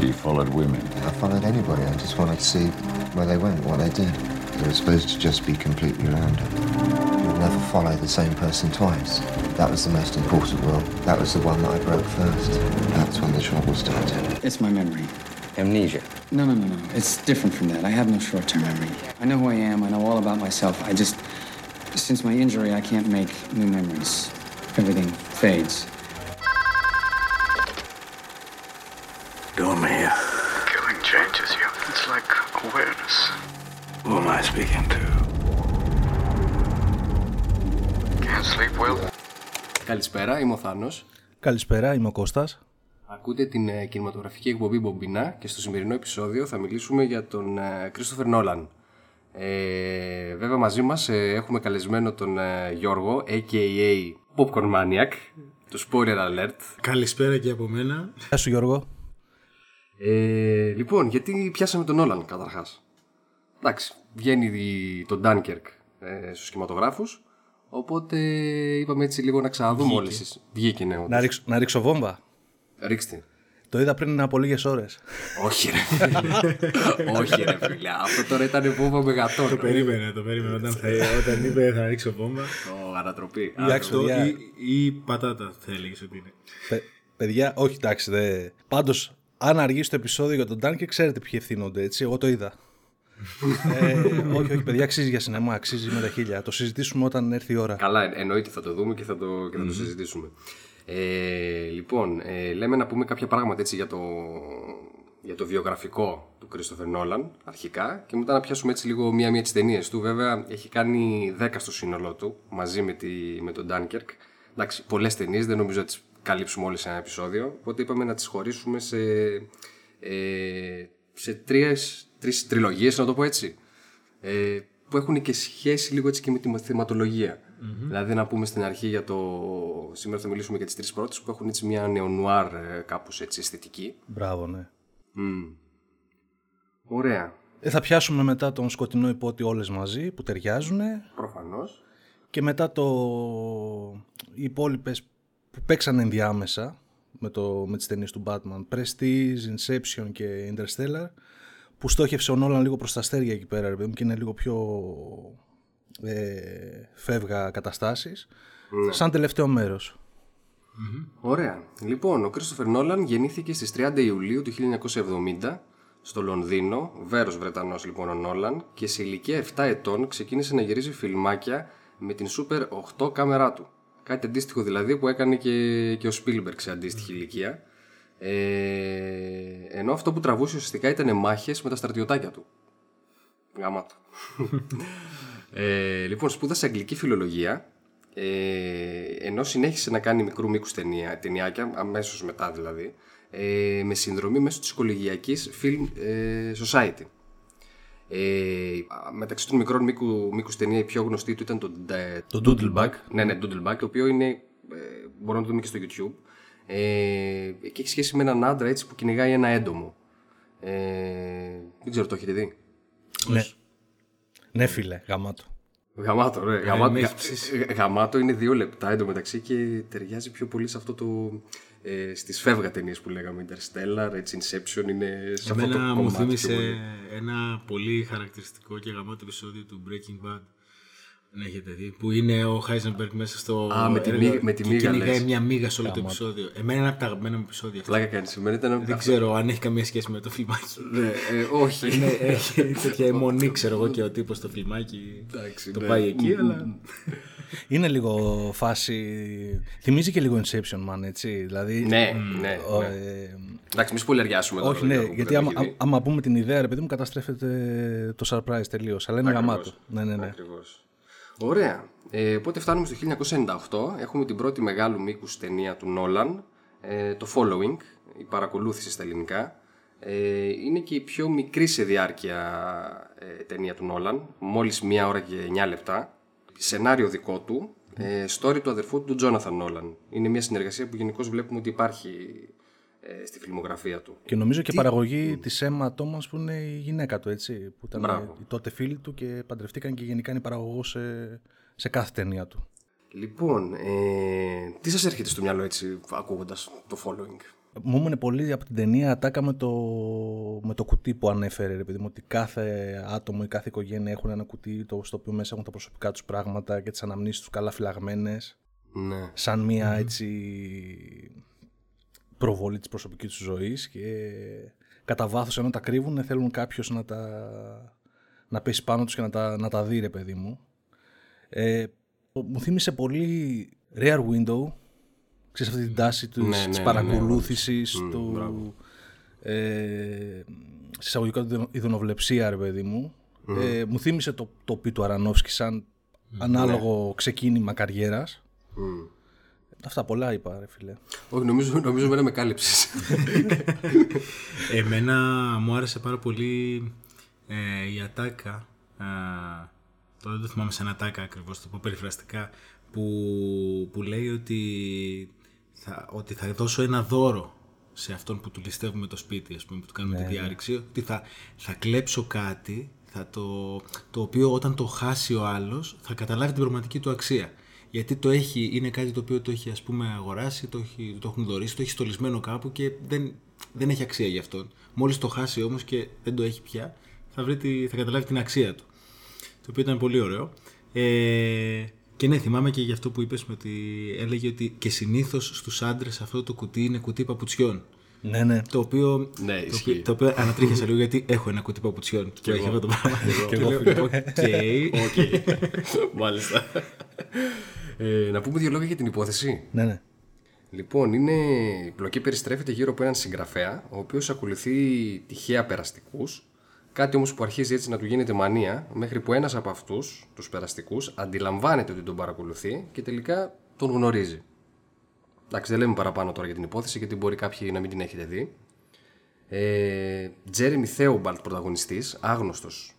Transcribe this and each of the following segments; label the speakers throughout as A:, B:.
A: You followed women.
B: I followed anybody. I just wanted to see where they went, what they did. They were supposed to just be completely random. You'd never follow the same person twice. That was the most important rule. That was the one that I broke first. That's when the trouble started.
C: It's my memory.
D: Amnesia.
C: No, no, no, no. It's different from that. I have no short term memory. I know who I am. I know all about myself. I just. Since my injury, I can't make new memories. Everything fades.
E: Doing me here.
F: Killing changes you. It's like awareness.
E: Who am I speaking to?
F: Can't sleep well.
G: Καλησπέρα, είμαι ο Θάνος.
H: Καλησπέρα, είμαι ο Κώστας.
G: Ακούτε την ε, κινηματογραφική εκπομπή Μπομπινά και στο σημερινό επεισόδιο θα μιλήσουμε για τον Κρίστοφερ Νόλαν. Ε, βέβαια μαζί μας ε, έχουμε καλεσμένο τον ε, Γιώργο, a.k.a. Popcorn Maniac, του Spoiler Alert.
I: Καλησπέρα και από μένα.
H: Γεια σου Γιώργο.
G: Ε, λοιπόν, γιατί πιάσαμε τον Νόλαν καταρχάς. Εντάξει, βγαίνει το Dunkirk ε, στους κινηματογράφους, οπότε είπαμε έτσι λίγο να ξαναδούμε όλες τις... Βγήκε, ναι, όντως.
H: Να, ρίξω, να ρίξω βόμβα.
G: Ρίξτε.
H: Το είδα πριν από λίγες ώρες.
G: Όχι ρε φίλε. Όχι ρε φίλε. Αυτό τώρα ήταν βόμβα μεγατόν.
I: Το περίμενε, το περίμενε. Όταν, θα, όταν είπε θα ρίξω βόμβα.
G: Ω, ανατροπή.
I: Αυτό ή, ή πατάτα θα έλεγες ότι είναι.
H: Παι- παιδιά, όχι εντάξει. Δε... Πάντως, αν αργήσει το επεισόδιο για τον Ντάνκερ, ξέρετε ποιοι ευθύνονται, έτσι. Εγώ το είδα. ε, όχι, όχι, παιδιά, αξίζει για σινεμά, αξίζει με τα χίλια. Το συζητήσουμε όταν έρθει η ώρα.
G: Καλά, εν- εννοείται θα το δούμε και θα το, και θα το συζητήσουμε. Ε, λοιπόν, ε, λέμε να πούμε κάποια πράγματα έτσι για το, για το βιογραφικό του Christopher Νόλαν αρχικά και μετά να πιάσουμε έτσι λίγο μία-μία τις ταινίες του. Βέβαια, έχει κάνει 10 στο σύνολό του μαζί με, τη, με τον Dunkirk. Εντάξει, πολλές ταινίες, δεν νομίζω να τις καλύψουμε όλες σε ένα επεισόδιο. Οπότε είπαμε να τις χωρίσουμε σε, ε, σε τρεις, τρεις τριλογίες, να το πω έτσι. Ε, που έχουν και σχέση λίγο έτσι και με τη θεματολογία. Δηλαδή να πούμε στην αρχή για το... Σήμερα θα μιλήσουμε για τις τρεις πρώτες που έχουν έτσι μια νεονουάρ ε, κάπως έτσι αισθητική.
H: Μπράβο, ναι.
G: Ωραία.
H: Ε, θα πιάσουμε μετά τον σκοτεινό υπότι όλες μαζί που ταιριάζουν
G: Προφανώς.
H: και μετά το... οι υπόλοιπες που παίξαν ενδιάμεσα με, το... με τις ταινίες του Batman Prestige, Inception και Interstellar που στόχευσε ο Νόλαν λίγο προς τα αστέρια εκεί πέρα ρε παιδί μου, και είναι λίγο πιο ε, φεύγα καταστάσεις σαν τελευταίο μέρος.
G: Ωραία. Λοιπόν, ο Christopher Νόλαν γεννήθηκε στις 30 Ιουλίου του 1970 στο Λονδίνο, βέρος Βρετανός λοιπόν ο Νόλαν και σε ηλικία 7 ετών ξεκίνησε να γυρίζει φιλμάκια με την Super 8 κάμερά του. Κάτι αντίστοιχο δηλαδή που έκανε και, και ο Spielberg σε αντίστοιχη ηλικία. Ε, ενώ αυτό που τραβούσε ουσιαστικά ήταν μάχες με τα στρατιωτάκια του. Γάμα του. ε, λοιπόν, σπούδασε αγγλική φιλολογία ε, ενώ συνέχισε να κάνει μικρού μήκους ταινία, ταινιάκια, αμέσως μετά δηλαδή, ε, με συνδρομή μέσω της κολεγιακής Film ε, Society. Ε, α, μεταξύ των μικρών μήκου, μήκους ταινία η πιο γνωστή του ήταν το, ε,
H: Το Doodleback.
G: ναι, ναι, Doodleback, το οποίο είναι, ε, μπορούμε να το δούμε και στο YouTube. Ε, και έχει σχέση με έναν άντρα έτσι που κυνηγάει ένα έντομο. Ε, δεν ξέρω, το έχετε δει;
H: Ναι. ναι φίλε, γαμάτο.
G: Γαμάτο, ρε. Γαμάτο,
I: με
G: γα-
I: έχεις ψήσει.
G: ε, γαμάτο είναι δύο λεπτά εντωμεταξύ και ταιριάζει πιο πολύ σε αυτό το. Ε, στις φεύγα ταινίες που λέγαμε. Interstellar, έτσι, Inception είναι σε αυτό το
I: Εμένα μου
G: κομμάτι. πιο
I: θύμισε
G: πολύ.
I: ένα πολύ χαρακτηριστικό και γαμάτο επεισόδιο του Breaking Bad. Δεν έχετε δει. Που είναι ο Heisenberg μέσα στο.
G: Α, με τη
I: έργο
G: μύγα- με τη
I: και
G: μύγα,
I: κυνηγάει
G: λες.
I: μια μύγα σε όλο το επεισόδιο. Εμένα είναι από τα αγαπημένα μου επεισόδια. αυτά.
G: Πλάκα κάνεις σήμερα. Ήταν...
I: Δεν ξέρω αν έχει καμία σχέση με το φιλμάκι.
G: Ναι, ε, όχι.
I: Ναι, έχει τέτοια αιμονή, ξέρω εγώ, και ο τύπος στο φιλμάκι
G: Εντάξει,
I: το
G: ναι.
I: πάει εκεί, αλλά.
H: Είναι λίγο φάση. Θυμίζει και λίγο Inception, man, έτσι. Δηλαδή.
G: ναι, ναι.
H: ο,
G: ναι.
H: ε,
G: Εντάξει, μη σπολιαριάσουμε τώρα.
H: όχι, ναι,
G: Γιώργο, που
H: γιατί
G: δεν
H: άμα,
G: το έχει δει.
H: άμα πούμε την ιδέα, ρε παιδί μου, καταστρέφεται το surprise τελείως. Αλλά είναι
G: Ακριβώς.
H: γαμάτο. Ναι, ναι, ναι.
G: Ακριβώς. Ωραία. Ε, οπότε φτάνουμε στο 1998. Έχουμε την πρώτη μεγάλου μήκους ταινία του Νόλαν. Ε, το Following, η παρακολούθηση στα ελληνικά. Ε, είναι και η πιο μικρή σε διάρκεια ε, ταινία του Νόλαν. Μόλις μία ώρα και 9 λεπτά. Σενάριο δικό του. Ε, story του αδερφού του Τζόναθαν Νόλαν. Είναι μια συνεργασία που γενικώς βλέπουμε ότι υπάρχει ε, στη φιλμογραφία του.
H: Και νομίζω και παραγωγή της Emma Thomas που είναι η γυναίκα του, έτσι. Που ήταν
G: Μπράβο.
H: η τότε φίλη του και παντρευτήκαν και γενικά είναι παραγωγός σε, σε κάθε ταινία του.
G: Λοιπόν, ε, τι σας έρχεται στο μυαλό έτσι ακούγοντας το following;
H: Μου έμεινε πολύ από την ταινία ατάκα με το, με το κουτί που ανέφερε, ρε παιδί μου, ότι κάθε άτομο ή κάθε οικογένεια έχουν ένα κουτί το, στο οποίο μέσα έχουν τα προσωπικά τους πράγματα και τις αναμνήσεις τους καλά φυλαγμένες,
G: Ναι.
H: σαν μια έτσι προβολή της προσωπικής τους ζωής και κατά βάθος ενώ τα κρύβουν θέλουν κάποιος να τα να πέσει πάνω τους και να τα, να τα δει ρε παιδί μου. Ε, μου θύμισε πολύ Rare Window, ξέρεις αυτή την τάση τους,
G: Ναι,
H: της
G: ναι, ναι, ναι,
H: παρακολούθησης,
G: Μμ,
H: του,
G: μπράβο.
H: ε, συσσαγωγικά του ειδωνοβλεψία ρε παιδί μου. Ε, μου θύμισε το τοπί του Αρανόφσκι σαν ανάλογο ξεκίνημα καριέρας.
G: Μμ.
H: Αυτά πολλά είπα ρε φίλε.
G: Όχι, νομίζω, νομίζω μένα με κάλυψες.
I: Εμένα μου άρεσε πάρα πολύ ε, η ατάκα. Α, τώρα δεν το θυμάμαι σαν ατάκα ακριβώς, το πω περιφραστικά, που, που λέει ότι θα, ότι θα δώσω ένα δώρο σε αυτόν που του ληστεύουμε το σπίτι, ας πούμε, που του κάνουμε τη διάρρηξη, ότι θα, θα κλέψω κάτι θα το, το οποίο όταν το χάσει ο άλλος θα καταλάβει την πραγματική του αξία. Γιατί το έχει, είναι κάτι το οποίο το έχει ας πούμε αγοράσει, το, έχει, το έχουν δωρήσει, το έχει στολισμένο κάπου και δεν, δεν έχει αξία για αυτόν. Μόλις το χάσει όμως και δεν το έχει πια, θα, βρει τη, θα καταλάβει την αξία του. Το οποίο ήταν πολύ ωραίο. Ε, και ναι, θυμάμαι και για αυτό που είπες με ότι έλεγε ότι και συνήθως στους άντρες αυτό το κουτί είναι κουτί παπουτσιών.
H: Ναι, ναι.
I: Το οποίο,
G: Ναι,
I: το,
G: ισχύει.
I: οποίο, το οποίο ανατρίχιασα λίγο γιατί έχω ένα κουτί παπουτσιών και έχει αυτό το πράγμα.
H: Και εγώ,
I: λέω, «Οκ».
G: Μάλιστα. Ε, να πούμε δύο λόγια για την υπόθεση.
H: ναι, ναι.
G: Λοιπόν, είναι... η πλοκή περιστρέφεται γύρω από έναν συγγραφέα, ο οποίος ακολουθεί τυχαία περαστικούς. Κάτι όμως που αρχίζει έτσι να του γίνεται μανία, μέχρι που ένας από αυτούς, τους περαστικούς, αντιλαμβάνεται ότι τον παρακολουθεί και τελικά τον γνωρίζει. Εντάξει, δεν λέμε παραπάνω τώρα για την υπόθεση, γιατί μπορεί κάποιοι να μην την έχετε δει. Ε, Τζέρεμι Θέομπαλτ, πρωταγωνιστής, άγνωστος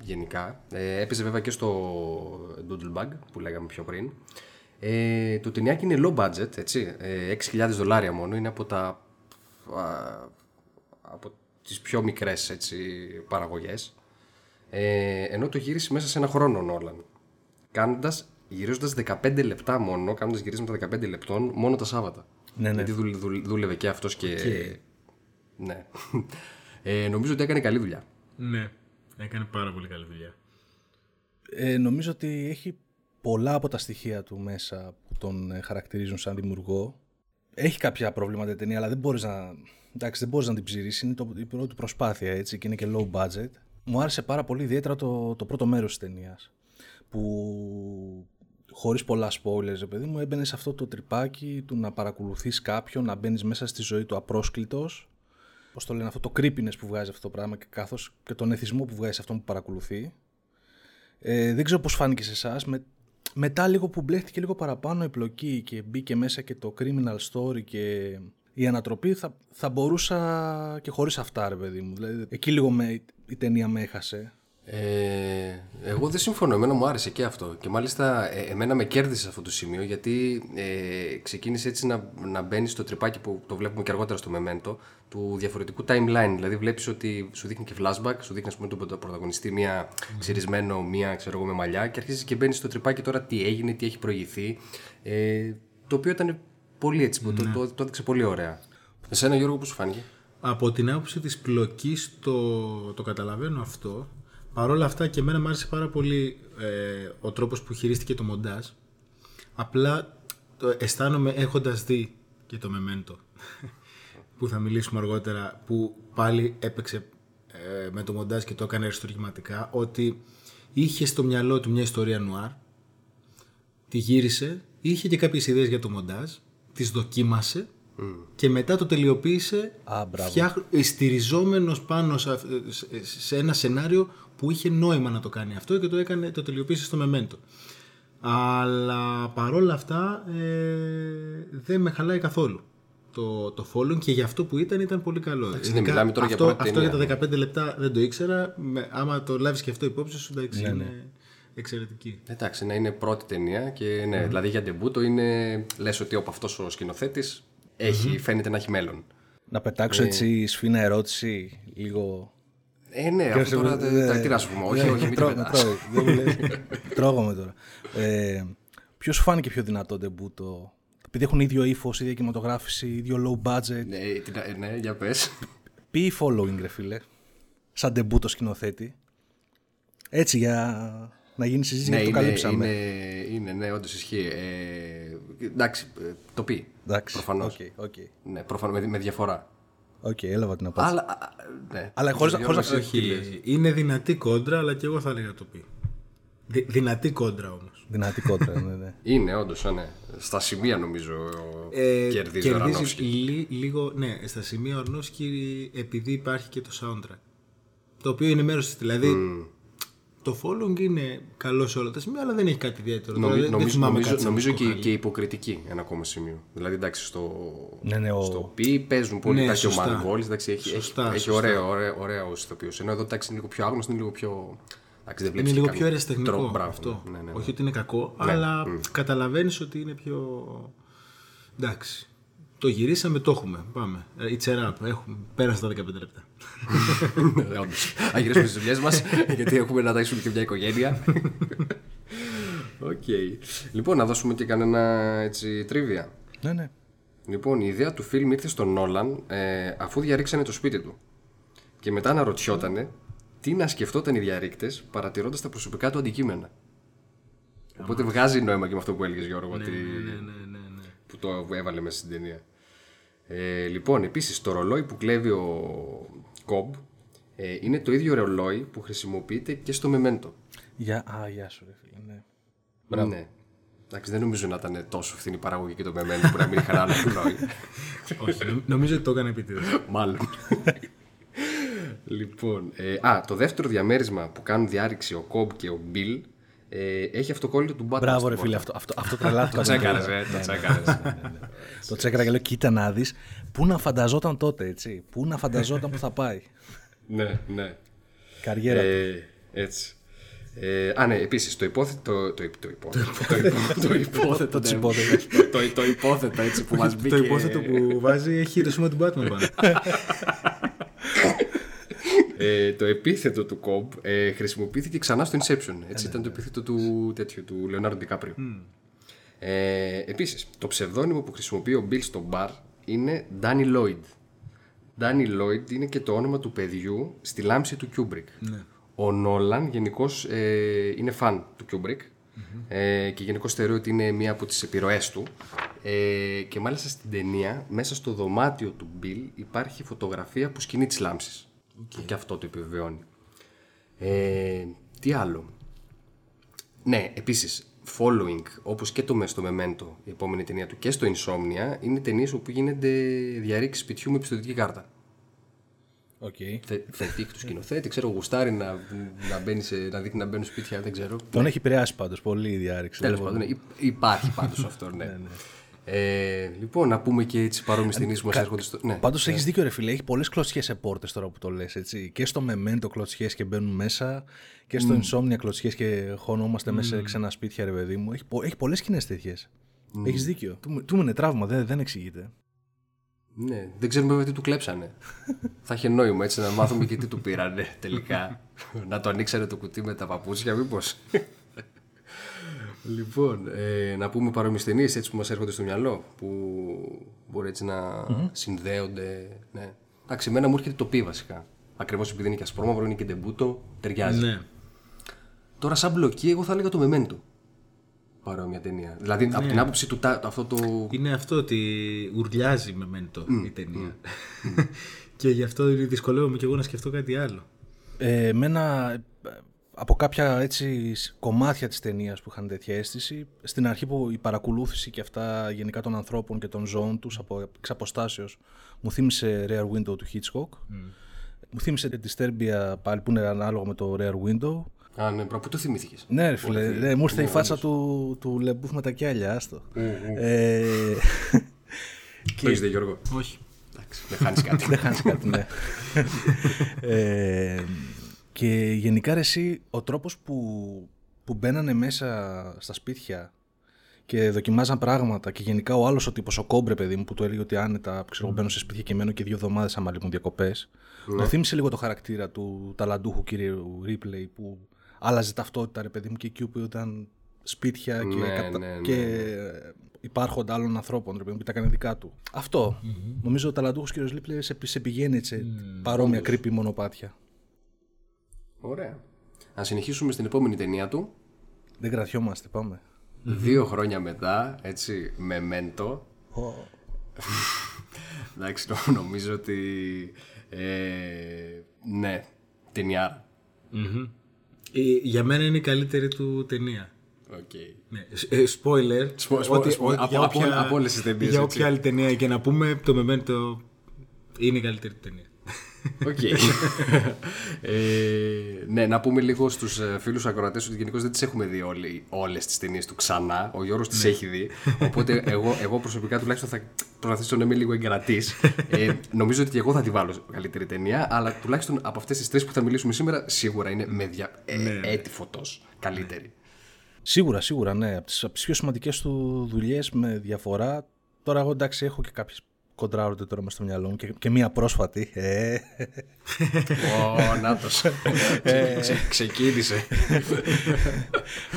G: γενικά. Ε, έπαιζε βέβαια και στο Doodlebug που λέγαμε πιο πριν. Ε, το ταινιάκι είναι low budget, έτσι. Ε, 6.000 δολάρια μόνο. Είναι από τα. Α, από τις πιο μικρές έτσι, παραγωγές. Ε, ενώ το γύρισε μέσα σε ένα χρόνο ο Νόλαν. Κάνοντας, γυρίζοντας 15 λεπτά μόνο, κάνοντας γυρίσματα 15 λεπτών μόνο τα Σάββατα.
H: Ναι, ναι.
G: Γιατί δούλε- δούλε- δούλευε και αυτός και... Ναι. Ε, νομίζω ότι έκανε καλή δουλειά.
I: ναι, έκανε πάρα πολύ καλή δουλειά.
H: Ε, νομίζω ότι έχει πολλά από τα στοιχεία του μέσα που τον ε, χαρακτηρίζουν σαν δημιουργό. Έχει κάποια προβλήματα η ταινία, αλλά δεν μπορείς να, εντάξει, δεν μπορείς να την ψηρίσει. Είναι το, η πρώτη προσπάθεια έτσι και είναι και low budget. Μου άρεσε πάρα πολύ ιδιαίτερα το, το πρώτο μέρος της ταινίας που χωρίς πολλά spoilers, ρε παιδί μου, έμπαινε σε αυτό το τρυπάκι του να παρακολουθείς κάποιον, να μπαίνεις μέσα στη ζωή του απρόσκλητος Πώς το λένε, αυτό το creepiness που βγάζει αυτό το πράγμα και καθώς και τον εθισμό που βγάζει σε αυτόν που παρακολουθεί. Ε, δεν ξέρω πώς φάνηκε σε εσάς. Με, μετά λίγο που μπλέχτηκε λίγο παραπάνω η πλοκή και μπήκε μέσα και το criminal story και η ανατροπή θα, θα μπορούσα και χωρίς αυτά ρε παιδί μου. Δηλαδή, εκεί λίγο με, η ταινία με έχασε.
G: Ε, εγώ δεν συμφωνώ. Εμένα μου άρεσε και αυτό. Και μάλιστα ε, εμένα με κέρδισε σε αυτό το σημείο γιατί ε, ξεκίνησε έτσι να, να μπαίνει στο τρυπάκι που το βλέπουμε και αργότερα στο Memento του διαφορετικού timeline. Δηλαδή βλέπεις ότι σου δείχνει και flashback, σου δείχνει ας πούμε, τον πρωτα- πρωταγωνιστή μία ξυρισμένο, μία ξέρω εγώ με μαλλιά και αρχίζεις και μπαίνεις στο τρυπάκι τώρα τι έγινε, τι έχει προηγηθεί. Ε, το οποίο ήταν πολύ έτσι, το, το, το, έδειξε πολύ ωραία. Εσένα Γιώργο πώς σου φάνηκε;
I: Από την άποψη της πλοκής το, το καταλαβαίνω αυτό. Παρ' όλα αυτά και εμένα μου άρεσε πάρα πολύ ε, ο τρόπος που χειρίστηκε το μοντάζ. Απλά το αισθάνομαι έχοντας δει και το Memento που θα μιλήσουμε αργότερα που πάλι έπαιξε ε, με το μοντάζ και το έκανε αριστουργηματικά ότι είχε στο μυαλό του μια ιστορία νουάρ τη γύρισε, είχε και κάποιες ιδέες για το μοντάζ, τις δοκίμασε και μετά το τελειοποίησε
H: Α, μπράβο.
I: φτιάχ- στηριζόμενος πάνω σε, αυ- σε- σε ένα σενάριο που είχε νόημα να το κάνει αυτό και το, έκανε, το τελειοποίησε στο Memento. Αλλά παρόλα αυτά ε, δεν με χαλάει καθόλου το, το following και για αυτό που ήταν ήταν πολύ καλό.
G: ναι,
I: Ειδικά
G: μιλάμε τώρα για
I: αυτό,
G: πρώτη
I: αυτό για
G: ταινία,
I: τα 15 λεπτά δεν το ήξερα. Με, άμα το λάβεις και αυτό υπόψη σου, εντάξει, είναι εξαιρετική.
G: Εντάξει, να είναι πρώτη ταινία και ναι, δηλαδή για ντεμπούτο είναι. λες ότι από αυτός ο σκηνοθέτης έχει, φαίνεται να έχει μέλλον.
H: Να πετάξω έτσι σφίνα ερώτηση λίγο...
G: Ε, ναι, αυτό τώρα.
H: Ε,
G: τα- Τι να σου πούμε, όχι,
H: ναι,
G: όχι,
H: με
G: μην
H: τρώω-
G: την
H: με
G: πετάς.
H: τρώει. Δεν μου λες. Τρώγομαι τώρα. Ε, Ποιος σου φάνηκε πιο δυνατό ντεμπούτο, επειδή έχουν ίδιο ύφος, ίδια κινηματογράφηση, ίδιο low budget.
G: Ναι, την- ε, ναι, για πες.
H: Πει following, ρε φίλε. Σαν ντεμπούτο σκηνοθέτη. Έτσι για να γίνει συζήτηση
G: ναι,
H: γιατί το
G: είναι,
H: καλύψαμε.
G: είναι, είναι, ναι, όντως ισχύει. Ε, εντάξει, ε, το πει.
H: Εντάξει.
G: Προφανώς.
H: Οκ, οκ.
G: Ναι, προφανώς, με, με διαφορά.
H: Οκ, έλαβα την απάντηση.
G: Αλλά, α, ναι.
H: Αλλά χωρίς να-
G: Γιώργος,
H: χωρίς να-
G: εσύ τι λες;
I: Όχι, είναι δυνατή κόντρα, αλλά και εγώ θα έλεγα το Pi. Δυ- δυνατή κόντρα όμως.
H: Δυνατή κόντρα, ναι, ναι.
G: Είναι, όντως, ναι. Στα σημεία νομίζω
I: Ε,
G: κερδίζει ο Αρονόφσκι.
I: λι- λίγο, ναι, στα σημεία ο Αρονόφσκι επειδή υπάρχει και το soundtrack. Το οποίο είναι μέρος της, δηλαδή το following είναι καλό σε όλα τα σημεία, αλλά δεν έχει κάτι ιδιαίτερο.
G: Νομι-
I: Δηλαδή, δεν
G: νομίζω
I: θυμάμαι
G: νομίζω,
I: κάτι σαν
G: νομίζω και,
I: μουσικό
G: και υποκριτική ένα ακόμα σημείο. Δηλαδή, εντάξει, στο,
H: Ναι, ναι, ο-
G: στο πι παίζουν πολύ
I: Ναι,
G: εντάξει, ο
I: σωστά.
G: Μανγκόλης, εντάξει, έχει,
I: Σωστά,
G: έχει, έχει
I: σωστά.
G: ωραίο, ωραίο, ωραίο ως ηθοποιός. Ενώ εδώ εντάξει, είναι λίγο πιο άγνωστο, είναι λίγο πιο... Εντάξει, δεν
I: Είναι
G: βλέπεις
I: λίγο
G: και
I: πιο
G: κανένα
I: αεραστεχνικό
G: τρόπο, μπράβο,
I: αυτό.
G: Ναι, ναι, ναι.
I: Όχι ότι είναι κακό,
G: Ναι,
I: αλλά
G: μμ.
I: καταλαβαίνεις ότι είναι πιο... Εντάξει. Το γυρίσαμε, το έχουμε. Πάμε. Ε, It's a wrap. Έχουμε. Πέρασε τα 15 λεπτά.
G: Ναι, όντως. Α γυρίσουμε στις δουλειές μας, γιατί έχουμε να τάξουμε και μια οικογένεια. Οκ. Λοιπόν, να δώσουμε και κανένα έτσι trivia.
H: ναι, ναι.
G: Λοιπόν, η ιδέα του φιλμ ήρθε στον Νόλαν ε, αφού διαρρήξανε το σπίτι του. Και μετά αναρωτιότανε τι να σκεφτόταν οι διαρρήκτες παρατηρώντας τα προσωπικά του αντικείμενα. Οπότε βγάζει νόημα και με αυτό που έλεγες Γιώργο, ότι...
I: Ναι, ναι, ναι, ναι.
G: που το έβαλε μέσα στην ταινία. Ε, λοιπόν, επίσης το ρολόι που κλέβει ο Κομπ ε, είναι το ίδιο ρολόι που χρησιμοποιείται και στο Memento.
H: Για... Α, γεια σου, ρε φίλε. Ναι.
G: Ναι. Εντάξει, δεν νομίζω να ήταν τόσο φθηνή παραγωγή και το Μεμέντο που να μην είχαν άλλο ρολόι.
I: Όχι, νομ- νομίζω ότι το έκανε επίτηδες.
G: Μάλλον. λοιπόν, ε, α, το δεύτερο διαμέρισμα που κάνουν διάρρηξη ο Κομπ και ο Μπιλ ε, έχει αυτοκόλλητο του Batman.
H: Μπράβο,
G: στην
H: ρε φίλε,
G: πόρτα.
H: αυτό, αυτό, αυτό τρελάθηκα.
G: Το τσέκαρες, ε, το τσέκαρες.
H: Το τσέκαρα και λέω, κοίτα να δεις, πού να φανταζόταν τότε, έτσι; Πού να φανταζόταν που θα πάει;
G: ναι, ναι.
H: Καριέρα. του.
G: Ε, έτσι. Ε, α, ναι, επίσης το υπόθετο. Το, το, το υπόθετο. το, υπό- το υπόθετο.
H: Το
G: ναι.
H: τσιπόδελο.
G: το, το υπόθετο έτσι που μας μπήκε.
I: Το υπόθετο που βάζει έχει το σήμα του Batman πάνω.
G: Ε, το επίθετο του Κομπ ε, χρησιμοποιήθηκε ξανά στο Inception. Έτσι ήταν το επίθετο του, τέτοιου, του Λεωνάρντο Ντικάπριο. Ε, Επίσης, το ψευδόνυμο που χρησιμοποιεί ο Bill στο μπαρ είναι Danny Lloyd. Danny Lloyd είναι και το όνομα του παιδιού στη λάμψη του Kubrick. Ο Νόλαν γενικώς ε, είναι φαν του Kubrick ε, και γενικώς θεωρεί ότι είναι μία από τις επιρροές του. Ε, και μάλιστα στην ταινία, μέσα στο δωμάτιο του Bill υπάρχει φωτογραφία που σκηνεί της λάμψης. Και αυτό το επιβεβαιώνει. Ε, τι άλλο; Ναι, επίσης, following, όπως και το στο Memento, η επόμενη ταινία του, και στο Insomnia, είναι ταινίες όπου γίνεται διάρρηξη σπιτιού με πιστοτική κάρτα.
H: Οκ.
G: Φε, φετίχ του σκηνοθέτη, ξέρω, γουστάρει να, να, μπαίνει σε, να δείχνει να μπαίνουν σπίτια, δεν ξέρω.
H: Τον έχει επηρεάσει πάντως πολύ η διάρρηξη.
G: Τέλος
H: Λοιπόν,
G: πάντων, ναι, υ- υπάρχει πάντως αυτό, ναι. Ε, λοιπόν, να πούμε και έτσι παρόμοιες ταινίες που μας έρχονται στο. Ναι,
H: Πάντως έχεις δίκιο, ρε φίλε. Έχει πολλές κλωτσιές σε πόρτες τώρα που το λες. Και στο Memento κλωτσιές και μπαίνουν μέσα. Και στο Insomnia κλωτσιές και χωνόμαστε μέσα σε ξένα σπίτια, ρε παιδί μου. Έχει, πο- έχει πολλές σκηνές τέτοιες. Έχεις δίκιο. Του, μου- του είναι τραύμα, δεν, δεν εξηγείται.
G: Ναι, δεν ξέρουμε βέβαια τι του κλέψανε. θα είχε νόημα έτσι να μάθουμε και τι του πήρανε τελικά. να το ανοίξανε το κουτί με τα παπούτσια, μήπως. Λοιπόν, ε, να πούμε παρόμοιε ταινίε έτσι που μας έρχονται στο μυαλό. Που μπορεί έτσι να συνδέονται. Ναι. Εντάξει, εμένα μου έρχεται το πι βασικά. Ακριβώς επειδή είναι και ασπρόμαυρο, είναι και ντεμπούτο, ταιριάζει.
I: ναι.
G: Τώρα, σαν μπλοκή, εγώ θα έλεγα το Μεμέντο. Παρόμοια ταινία. Δηλαδή, από την άποψη του τα- αυτό το.
I: Είναι αυτό ότι ουρλιάζει με μέντο η ταινία. και γι' αυτό δυσκολεύομαι και εγώ να σκεφτώ κάτι άλλο.
H: Ε, εμένα, ε, από κάποια έτσι σ- κομμάτια της ταινίας που είχαν τέτοια αίσθηση, στην αρχή που η παρακολούθηση και αυτά γενικά των ανθρώπων και των ζώων τους από εξ αποστάσεως, μου θύμισε Rare Window του Hitchcock. Μου θύμισε τη Disturbia πάλι που είναι ανάλογο με το Rare Window.
G: Α, ναι, μπράβο, πού το θυμήθηκες.
H: Ναι, ρε φίλε, ναι, μου ήρθε η φάτσα του, του Λεμπούφ με τα κιάλια, άστο. Ε,
G: Το έχεις δει, Γιώργο;
I: Όχι.
G: Εντάξει, δεν χάνεις κάτι.
H: Δεν χάνεις κάτι, ναι. ε, και γενικά ρε εσύ, ο τρόπος που, που μπαίνανε μέσα στα σπίτια και δοκιμάζαν πράγματα και γενικά ο άλλος ο τύπος, ο κόμπρε παιδί μου που του έλεγε ότι άνετα ξέρω, εγώ μπαίνω σε σπίτια και μένω και δύο εβδομάδες άμα λείπουν διακοπές μου θύμισε λίγο το χαρακτήρα του ταλαντούχου κυρίου Ρίπλεϊ που άλλαζε ταυτότητα ρε παιδί μου και εκεί που ήταν σπίτια και,
G: Ναι,
H: κατα...
G: ναι, ναι.
H: και υπάρχοντα άλλων ανθρώπων, ρε παιδί μου, που τα έκανε δικά του. Αυτό. Νομίζω ο ταλαντούχος κ. Λίπλε σε, σε πηγαίνει σε παρόμοια κρύπη μονοπάτια.
G: Ωραία. Να συνεχίσουμε στην επόμενη ταινία του.
H: Δεν κρατιόμαστε, πάμε.
G: Δύο χρόνια μετά, έτσι, Memento. Εντάξει, νο- νομίζω ότι. Ε, ναι, ταινιάρα.
I: Ε, για μένα είναι η καλύτερη του ταινία.
G: Οκ.
I: Ναι. Ε, spoiler.
G: Σπο- σπο- σπο- από-
I: για
G: από-
I: όποια-
G: από όλες τις ταινίες,
I: Για
G: έτσι.
I: όποια άλλη ταινία και να πούμε, το Memento είναι η καλύτερη του ταινία.
G: Οκ. ε, ναι, να πούμε λίγο στους ε, φίλους ακροατές ότι γενικώς δεν τις έχουμε δει όλες τις ταινίες του ξανά. Ο Γιώργος τις έχει δει. Οπότε εγώ, εγώ προσωπικά τουλάχιστον θα προσπαθήσω να είμαι λίγο εγκρατής. Ε, νομίζω ότι και εγώ θα τη βάλω καλύτερη ταινία, αλλά τουλάχιστον από αυτές τις τρεις που θα μιλήσουμε σήμερα, σίγουρα είναι με δια... ε, έτη φωτός καλύτερη.
H: Σίγουρα, σίγουρα, ναι. Από τις, από τις πιο σημαντικές του δουλειές με διαφορά. Τώρα εγώ εντάξει έχω και κάποιες κοντράρονται τώρα μες στο μυαλό μου και, και μία πρόσφατη. Ε,
G: Ω, νάτος. Ξε- ξε- Ξεκίνησε.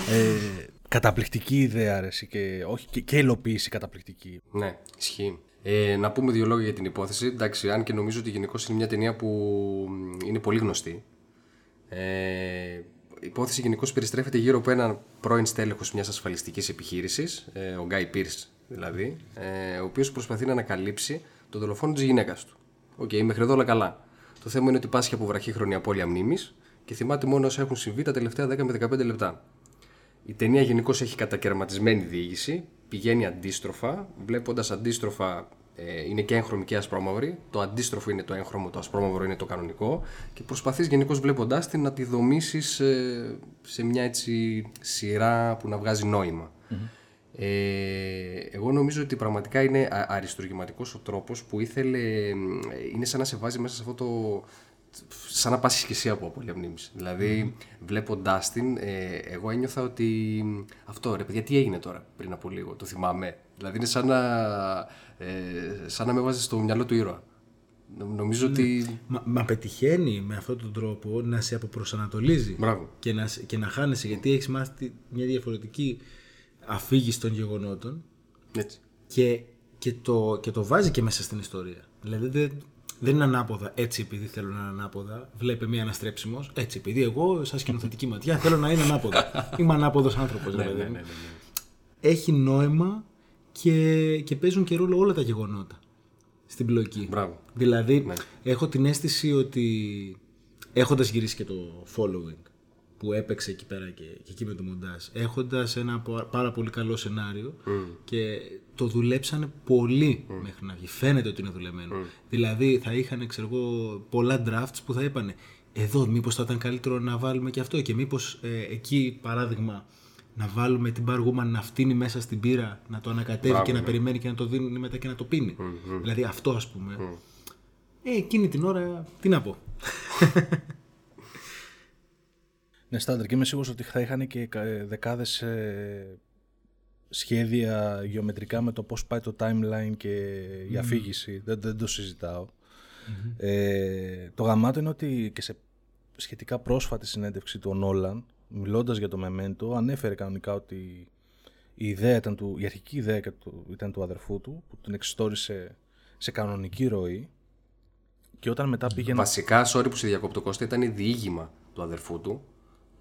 H: ε, καταπληκτική ιδέα αρέσει και, όχι, και, και υλοποίηση καταπληκτική.
G: Ναι, ισχύει. Ε, να πούμε δύο λόγια για την υπόθεση. Εντάξει, αν και νομίζω ότι γενικώς είναι μια ταινία που μ, είναι πολύ γνωστή. Ε, η υπόθεση γενικώς περιστρέφεται γύρω από έναν πρώην στέλεχος μιας ασφαλιστικής επιχείρησης, ε, ο Γκάι Πίρ δηλαδή, ε, ο οποίος προσπαθεί να ανακαλύψει τον δολοφόνο της γυναίκας του. Οκ, μέχρι εδώ όλα καλά. Το θέμα είναι ότι πάσχει από βραχύχρονη απώλεια μνήμης και θυμάται μόνο όσα έχουν συμβεί τα τελευταία 10 με 15 λεπτά. Η ταινία γενικώς έχει κατακερματισμένη διήγηση, πηγαίνει αντίστροφα, βλέποντας αντίστροφα ε, είναι και έγχρωμη και ασπρόμαυρη. Το αντίστροφο είναι το έγχρωμο, το ασπρόμαυρο είναι το κανονικό. Και προσπαθείς γενικώς βλέποντάς την να τη δομήσεις σε μια έτσι σειρά που να βγάζει νόημα. Ε, εγώ νομίζω ότι πραγματικά είναι α- αριστουργηματικός ο τρόπος που ήθελε, μ, είναι σαν να σε βάζει μέσα σε αυτό το, σαν να πάσει και εσύ από απώλεια μνήμης. Δηλαδή, βλέποντάς την, ε, εγώ ένιωθα ότι μ, αυτό ρε παιδιά, τι έγινε τώρα πριν από λίγο, το θυμάμαι. Δηλαδή είναι σαν να, ε, σαν να με βάζεις στο μυαλό του ήρωα. Νο- Νομίζω ότι...
I: Μα, μα πετυχαίνει με αυτόν τον τρόπο να σε αποπροσανατολίζει
G: Μπράβο.
I: και να, σε- και να χάνεσαι γιατί έχεις μάθει τη- μια διαφορετική αφήγηση των γεγονότων
G: Έτσι.
I: και, και, το, και το βάζει και μέσα στην ιστορία. Δηλαδή δεν, δεν είναι ανάποδα έτσι επειδή θέλω να είναι ανάποδα. Βλέπε μία αναστρέψιμος. Έτσι επειδή εγώ, σαν σκηνοθετική ματιά, θέλω να είναι ανάποδα. Είμαι ανάποδος άνθρωπος.
G: Ναι, ναι, ναι, ναι.
I: Έχει νόημα και, και παίζουν και ρόλο όλα τα γεγονότα στην πλοκή.
G: Μπράβο.
I: Δηλαδή,
G: Ναι.
I: έχω την αίσθηση ότι έχοντας γυρίσει και το following που έπαιξε εκεί πέρα και, και εκεί με το μοντάζ, έχοντας ένα πο- πάρα πολύ καλό σενάριο και το δουλέψανε πολύ μέχρι να βγει. Φαίνεται ότι είναι δουλεμένο. Δηλαδή, θα είχαν, ξέρω εγώ, πολλά drafts που θα είπανε εδώ μήπως θα ήταν καλύτερο να βάλουμε και αυτό και μήπως ε, εκεί, παράδειγμα, να βάλουμε την Bar Woman να φτύνει μέσα στην πύρα, να το ανακατεύει
G: Μπράβο,
I: και να
G: ναι.
I: περιμένει και να το δίνει μετά και να το πίνει. Δηλαδή αυτό ας πούμε. Ε, εκείνη την ώρα, τι να πω.
H: Ναι, στάνταρ και είμαι σίγουρος ότι θα είχαν και κα- δεκάδες ε, σχέδια γεωμετρικά με το πώς πάει το timeline και η αφήγηση. Δεν, δεν το συζηταω Ε, το γαμάτο είναι ότι και σε σχετικά πρόσφατη συνέντευξη του Νόλαν, μιλώντας για το Memento, ανέφερε κανονικά ότι η, ιδέα ήταν του, η αρχική ιδέα και του- ήταν του αδερφού του, που την εξιστόρισε σε κανονική ροή. Και όταν μετά πήγε να
G: Βασικά, sorry που σε διακόπτω Κώστα, ήταν διήγημα του αδερφού του,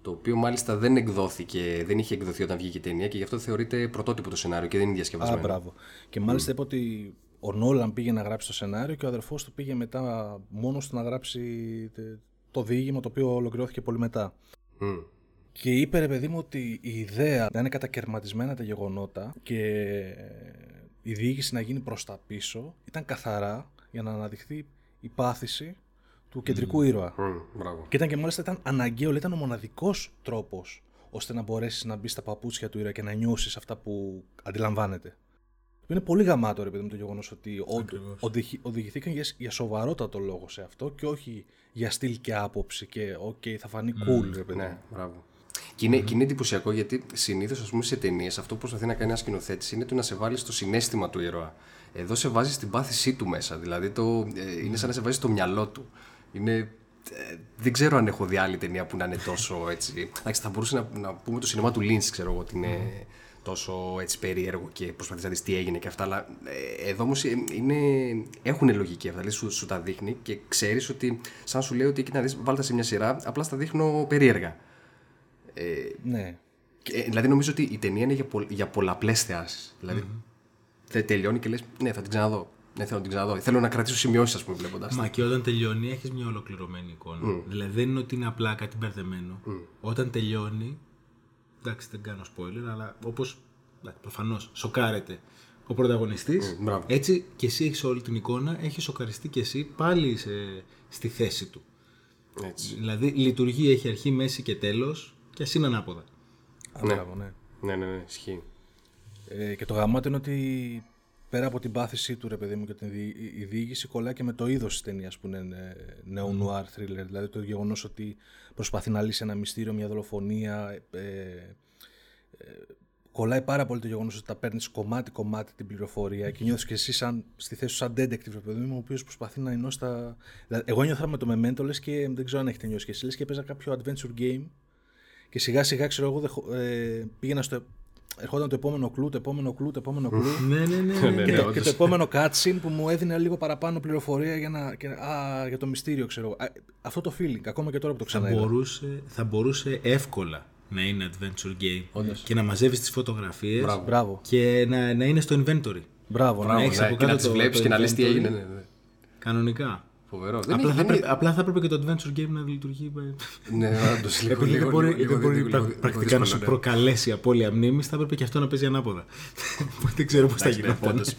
G: το οποίο μάλιστα δεν εκδόθηκε, δεν είχε εκδοθεί όταν βγήκε η ταινία και γι' αυτό θεωρείται πρωτότυπο το σενάριο και δεν είναι
H: Α,
G: διασκευασμένο.
H: μπράβο. Και μάλιστα είπε ότι ο Νόλαν πήγε να γράψει το σενάριο και ο αδερφός του πήγε μετά μόνος του να γράψει τε- το διήγημα το οποίο ολοκληρώθηκε πολύ μετά.
G: Μμ.
H: Και είπε ρε παιδί μου ότι η ιδέα να είναι κατακαιρματισμένα τα γεγονότα και η διοίκηση να γίνει προς τα πίσω ήταν καθαρά για να αναδειχθεί η πάθηση του κεντρικού ήρωα.
G: Μμ, μπράβο.
H: Και ήταν και μάλιστα ήταν αναγκαίο, λέει, ήταν ο μοναδικός τρόπος ώστε να μπορέσεις να μπεις στα παπούτσια του ήρωα και να νιώσεις αυτά που αντιλαμβάνεται. Είναι πολύ γαμάτο, ρε παιδί μου, το γεγονός ότι όντω οδηγη- οδηγηθήκαν για, για σοβαρότατο λόγο σε αυτό και όχι για στυλ και άποψη και οκ, θα φανεί cool, ρε παιδί
G: Ναι,
H: μου.
G: μπράβο. Και είναι, και είναι εντυπωσιακό γιατί συνήθως σε ταινίες αυτό που προσπαθεί να κάνει ένας σκηνοθέτης είναι το να σε βάλει στο συναίσθημα του ήρωα. Εδώ σε βάζει στην πάθησή του μέσα. Δηλαδή το, ε, είναι σαν να σε βάζει στο μυαλό του. Είναι ε, δεν ξέρω αν έχω δει άλλη ταινία που να είναι τόσο έτσι. Εντάξει, θα μπορούσε να, να πούμε το σινεμά του Lynch, ξέρω εγώ, ότι είναι τόσο έτσι περίεργο και προσπαθεί να δεις τι έγινε και αυτά. Αλλά ε, εδώ όμως έχουν λογική αυτά. Δηλαδή σου, σου τα δείχνει και ξέρεις ότι, σαν σου λέει ότι εκεί να δεις, βάλτε σε μια σειρά, απλά στα δείχνω περίεργα. Ε,
H: Ναι.
G: και, δηλαδή νομίζω ότι η ταινία είναι για, πο, για πολλαπλές θεάσεις. Δηλαδή δεν τελειώνει και λες, ναι, θα την ξαναδώ. Ναι, θέλω να την ξαναδώ. Θέλω να κρατήσω σημειώσεις, ας πούμε, βλέποντας.
I: Μα και όταν τελειώνει έχεις μια ολοκληρωμένη εικόνα. Δηλαδή δεν είναι ότι είναι απλά κάτι μπερδεμένο. Όταν τελειώνει. Εντάξει, δεν κάνω spoiler, αλλά όπως. Προφανώς σοκάρεται ο πρωταγωνιστής.
G: μπράβο.
I: έτσι και εσύ έχεις όλη την εικόνα, έχεις σοκαριστεί και εσύ, πάλι είσαι στη θέση του.
G: Έτσι.
I: Δηλαδή λειτουργεί, έχει αρχή, μέση και τέλος, και ας είναι ανάποδα.
H: Α, μπράβο, ναι.
G: Ναι, ναι, ναι, ισχύει.
H: Ε, και το γαμάτο είναι ότι πέρα από την πάθησή του, ρε παιδί μου, και την δι- η διήγηση κολλάει και με το είδος της ταινίας που είναι ε, neo-noir thriller. Δηλαδή το γεγονός ότι προσπαθεί να λύσει ένα μυστήριο, μια δολοφονία. Ε, ε, κολλάει πάρα πολύ το γεγονός ότι τα παίρνεις κομμάτι-κομμάτι την πληροφορία και νιώθεις και εσύ σαν, στη θέση σου σαν detective, ρε παιδί μου, ο οποίος προσπαθεί να ενώσει τα. Δηλαδή, εγώ νιώθα με το Memento λες και δεν ξέρω αν έχετε νιώσει και εσύ, λες και παίζα κάποιο adventure game και σιγά σιγά ξέρω εγώ δεχο- ε, πήγαινα στο. Ερχόταν το επόμενο κλου, το επόμενο κλου, το επόμενο κλου.
I: ναι, ναι, ναι. ναι.
H: και, το,
G: όντως.
H: και το επόμενο cutscene που μου έδινε λίγο παραπάνω πληροφορία για, να, και, α, για το μυστήριο, ξέρω εγώ. Α, Αυτό το feeling, ακόμα και τώρα που το
I: θα,
H: ξαναείδα.
I: μπορούσε, θα μπορούσε εύκολα να είναι adventure game και να μαζεύεις τις φωτογραφίες
H: Μπράβο.
I: και να, να είναι στο inventory.
H: Μπράβο, ναι.
G: Μπράβο,
I: έχεις
G: ναι,
I: από
G: και
I: κάτω
G: να τις
I: το-
G: βλέπεις
I: το
G: και να λες τι
I: inventory.
G: έγινε. Ναι, ναι.
I: Κανονικά.
G: Φοβερό. Δεν
I: Απλά,
G: είναι-
I: θα
G: δεν
I: έπρεπε, απλά θα έπρεπε και το adventure game να λειτουργεί. ε,
G: είναι- Ναι, όντως, λίγο-
I: Επειδή
G: λίγο-
I: δεν μπορεί,
G: λίγο-
I: δεν μπορεί
G: λίγο-
I: πρα-
G: λίγο- λίγο
I: πρακτικά να σου
G: δύσκολο, ναι.
I: προκαλέσει απώλεια μνήμης, θα έπρεπε και αυτό να παίζει ανάποδα. δεν ξέρω πώς θα
G: Εντάξει, ναι,
I: γινόταν.
G: όντως.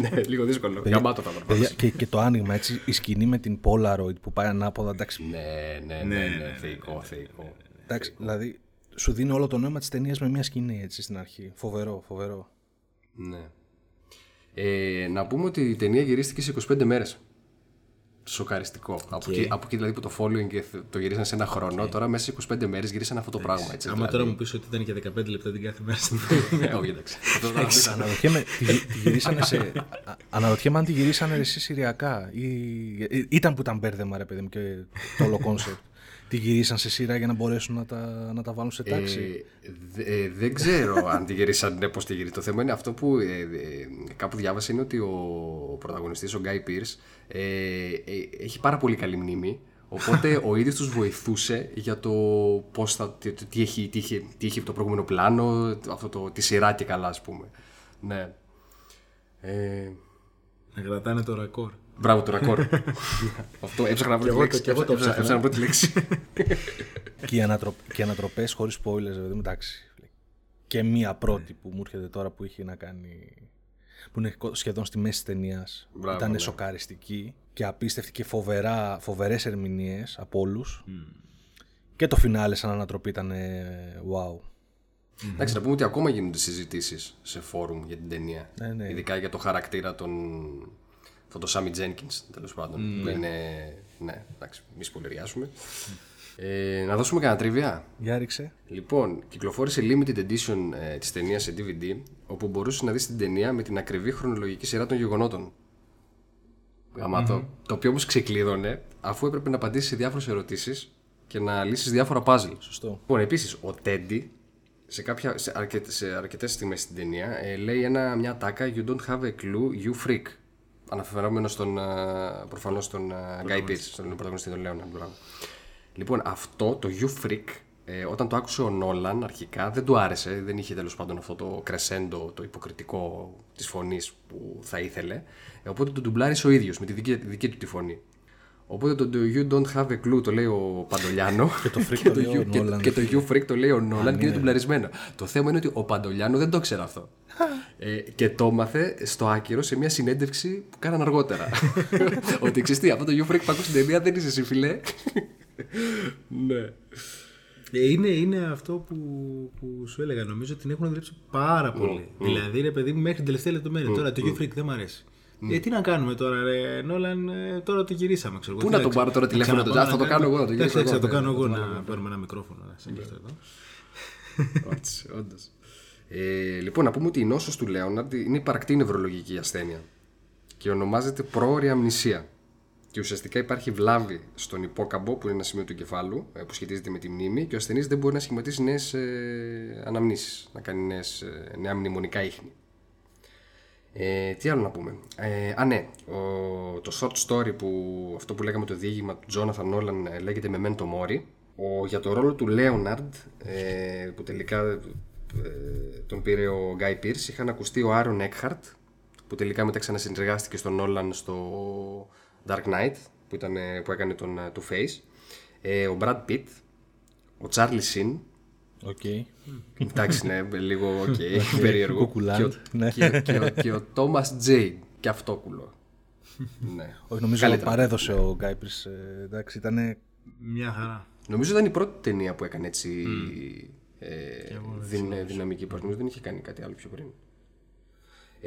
G: Ναι, λίγο δύσκολο. Γαμάτο θα έπρεπε.
H: Παιδιά, και, και το άνοιγμα έτσι, η σκηνή με την Polaroid που πάει ανάποδα, εντάξει,
G: Ναι, ναι, ναι, ναι, θεϊκό, θεϊκό.
H: εντάξει δηλαδή σου δίνει όλο το νόημα της ταινίας με μια σκηνή έτσι στην αρχή. Φοβερό, φοβερό.
G: Ναι. Ε, να πούμε ότι η ταινία γυρίστηκε σε 25 μέρες. Σοκαριστικό. Από, εκεί, από εκεί δηλαδή που το following και το γυρίσαν σε ένα χρόνο, τώρα μέσα σε 25 μέρες γυρίσαν αυτό το πράγμα. Έτσι,
I: Άμα
G: δηλαδή.
I: τώρα μου πεις ότι ήταν και 15 λεπτά την κάθε μέρα στην
G: Ναι, όχι, εντάξει. Αυτό θα το
H: Αναρωτιέμαι, τη, τη γυρίσανε σε, α- αναρωτιέμαι αν τη γυρίσανε εσύ συριακά ή, ή- ήταν που ήταν μπέρδεμα ρε παιδί μου και το όλο concept. Τη γυρίσαν σε σειρά για να μπορέσουν να τα, να τα βάλουν σε τάξη;
G: Ε, δε- ε, δεν ξέρω αν τη γυρίσαν, ναι, πώς τη γυρίσαν. Το θέμα είναι αυτό που ε, ε, κάπου διάβασα είναι ότι ο πρωταγωνιστής, ο Γκάι Πιρς, ε, ε, έχει πάρα πολύ καλή μνήμη. Οπότε ο ίδιος τους βοηθούσε για το πώς θα, τι, τι έχει, τι, είχε, τι είχε το προηγούμενο πλάνο, αυτό το, τη σειρά και καλά ας πούμε. Ναι. Ε,
I: Να κρατάνε το ρακόρ.
G: Μπράβο το ρακόρ. αυτό έψαχνα να βρω τη
I: εγώ το-
G: λέξη.
I: και εγώ το
G: Έψαχνα-
I: ψάχνα.
G: έψαχνα να βρω τη λέξη.
H: και οι, ανατροπ, και οι ανατροπές χωρίς spoilers, δηλαδή, εντάξει. Και μία πρώτη που μου έρχεται τώρα που είχε να κάνει... που είναι σχεδόν στη μέση της ταινίας.
G: Μπράβο,
H: Ήταν
G: ναι.
H: σοκαριστική και απίστευτη και φοβερά, φοβερές ερμηνείες από όλους. Και το φινάλε σαν ανατροπή ήταν ε, wow.
G: Εντάξει, να πούμε ότι ακόμα γίνονται συζητήσεις σε φόρουμ για την ταινία.
H: Ναι, ναι.
G: Ειδικά για το χαρακτήρα των. Αυτό το Σάμι Τζένκινς, τέλος πάντων. Που είναι. Ναι, εντάξει, μη σπολεριάσουμε. Ε, να δώσουμε κανένα τρίβια.
H: Για ρίξε.
G: Λοιπόν, κυκλοφόρησε limited edition ε, της ταινίας σε DVD, όπου μπορούσες να δεις την ταινία με την ακριβή χρονολογική σειρά των γεγονότων. Γαμάτο. Το οποίο όμως ξεκλείδωνε, αφού έπρεπε να απαντήσεις σε διάφορες ερωτήσεις και να λύσεις διάφορα puzzle.
H: Σωστό.
G: Λοιπόν, επίσης, ο Τέντι, σε, κάποια, σε, αρκετ, σε αρκετές στιγμές στην ταινία, ε, λέει ένα, μια τάκα «You don't have a clue, you freak». Αναφερόμενος στον, α, προφανώς στον α, Guy Pearce, στον πρωταγωνιστή των Λέων. Μπράβο. Λοιπόν, αυτό το You Freak, ε, όταν το άκουσε ο Νόλαν αρχικά, δεν του άρεσε. Δεν είχε τέλος πάντων αυτό το κρεσέντο, το υποκριτικό της φωνής που θα ήθελε. Ε, οπότε το ντουμπλάρισε ο ίδιος με τη δική, δική του τη φωνή. Οπότε το, το You Don't Have a Clue το λέει ο Παντολιάνο.
H: Και το Freak το λέει ο
G: You- και-
H: Nolan.
G: Και το You Freak το λέει ο Νόλαν και είναι ντουμπλαρισμένο. Το θέμα είναι ότι ο Παντολιάνο δεν το ξέρει αυτό. Ε, και το έμαθε στο άκυρο σε μια συνέντευξη που κάναν αργότερα. ότι ξέρεις τι, αυτό το You Freak που ακούς στην ταινία δεν είσαι εσύ φιλέ. ναι.
I: Ε, Είναι, είναι αυτό που, που σου έλεγα. Νομίζω ότι την έχουν δουλέψει πάρα πολύ. Δηλαδή, ρε παιδί μου, μέχρι την τελευταία λεπτομέρεια. Τώρα το You Freak δεν μου αρέσει. Ε, τι να κάνουμε τώρα, ρε Νόλαν, ε, τώρα το γυρίσαμε. Ξέρω, εγώ.
G: Πού
I: Τι
G: να τον πάρω τώρα τηλέφωνο,
I: ξαναπάω
G: το- θα το
I: να
G: κάνω εγώ, να το γυρίσω
I: Εντάξει,
G: εγώ,
I: Θα το
G: ναι,
I: κάνω
G: θα
I: εγώ
G: το βάλω
I: να
G: εγώ.
I: παίρνουμε ένα μικρόφωνο. να σε αυτό εδώ.
G: Έτσι, όντως. Ε, λοιπόν, να πούμε ότι η νόσος του Λέοναρντ είναι υπαρκτή νευρολογική ασθένεια και ονομάζεται πρόωρη αμνησία. Και ουσιαστικά υπάρχει βλάβη στον υπόκαμπο, που είναι ένα σημείο του εγκεφάλου, ε, που σχετίζεται με τη μνήμη, και ο ασθενής δεν μπορεί να σχηματίσει νέες ε, αναμνήσεις, να κάνει νέες, ε, νέα μνημονικά ίχνη. Ε, τι άλλο να πούμε. Ε, α, ναι. Ο, το short story που αυτό που λέγαμε το διήγημα του Jonathan Nolan ε, λέγεται Memento Mori. Ο, για το ρόλο του Leonard, ε, που τελικά ε, τον πήρε ο Guy Pearce, είχαν ακουστεί ο Aaron Eckhart, που τελικά μετά ξανασυνεργάστηκε στον Nolan στο Dark Knight, που, ήταν, ε, που έκανε τον ε, Two Face. Ε, ο Brad Pitt, ο Charlie Sheen,
H: Οκ.
G: Εντάξει, ναι, λίγο οκ, περίεργο.
H: Κουκουλάν,
G: Και ο-
H: ναι.
G: και ο- και ο- Και ο Τόμας Τζέιν, και αυτό Ναι.
H: Όχι, νομίζω
G: Καλύτερα.
H: παρέδωσε ο Γκάι Πιρς. Ε, εντάξει, ήταν.
I: Μια χαρά.
G: Νομίζω ήταν η πρώτη ταινία που έκανε έτσι ε, δυν- δυναμική προς. Νομίζω δεν είχε κάνει κάτι άλλο πιο πριν.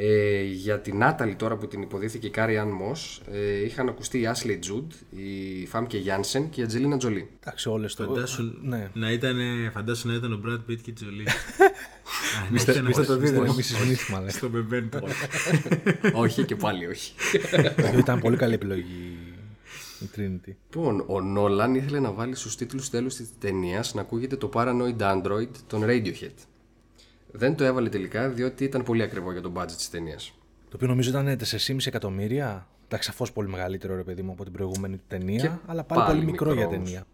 G: Ε, για την Νάταλη τώρα που την υποδύθηκε η Κάρι Αν Μος ε, είχαν ακουστεί η Ashley Judd, η Φάμκε Γιάνσεν και η Ατζελίνα Τζολί.
H: Εντάξει, όλες το.
I: Φαντάσου,
H: Ναι.
I: να ήταν, φαντάσου να ήταν ο Brad Pitt και η Τζολί.
H: Μίστε το βίντεο, μη Smith, μάλλον.
I: Στο Memento.
G: όχι και πάλι όχι.
H: Ήταν πολύ καλή επιλογή η Trinity.
G: Λοιπόν, ο Νόλαν ήθελε να βάλει στους τίτλους τέλους της ταινίας να ακούγεται το Paranoid Android των Radiohead. Δεν το έβαλε τελικά διότι ήταν πολύ ακριβό για το budget της ταινίας.
H: Το οποίο νομίζω ήταν 4,5 εκατομμύρια. Εντάξει, σαφώς πολύ μεγαλύτερο ρε παιδί μου από την προηγούμενη του ταινία.
G: Και
H: αλλά πάλι,
G: πάλι
H: πολύ μικρό,
G: μικρό
H: για
G: όμως.
H: ταινία.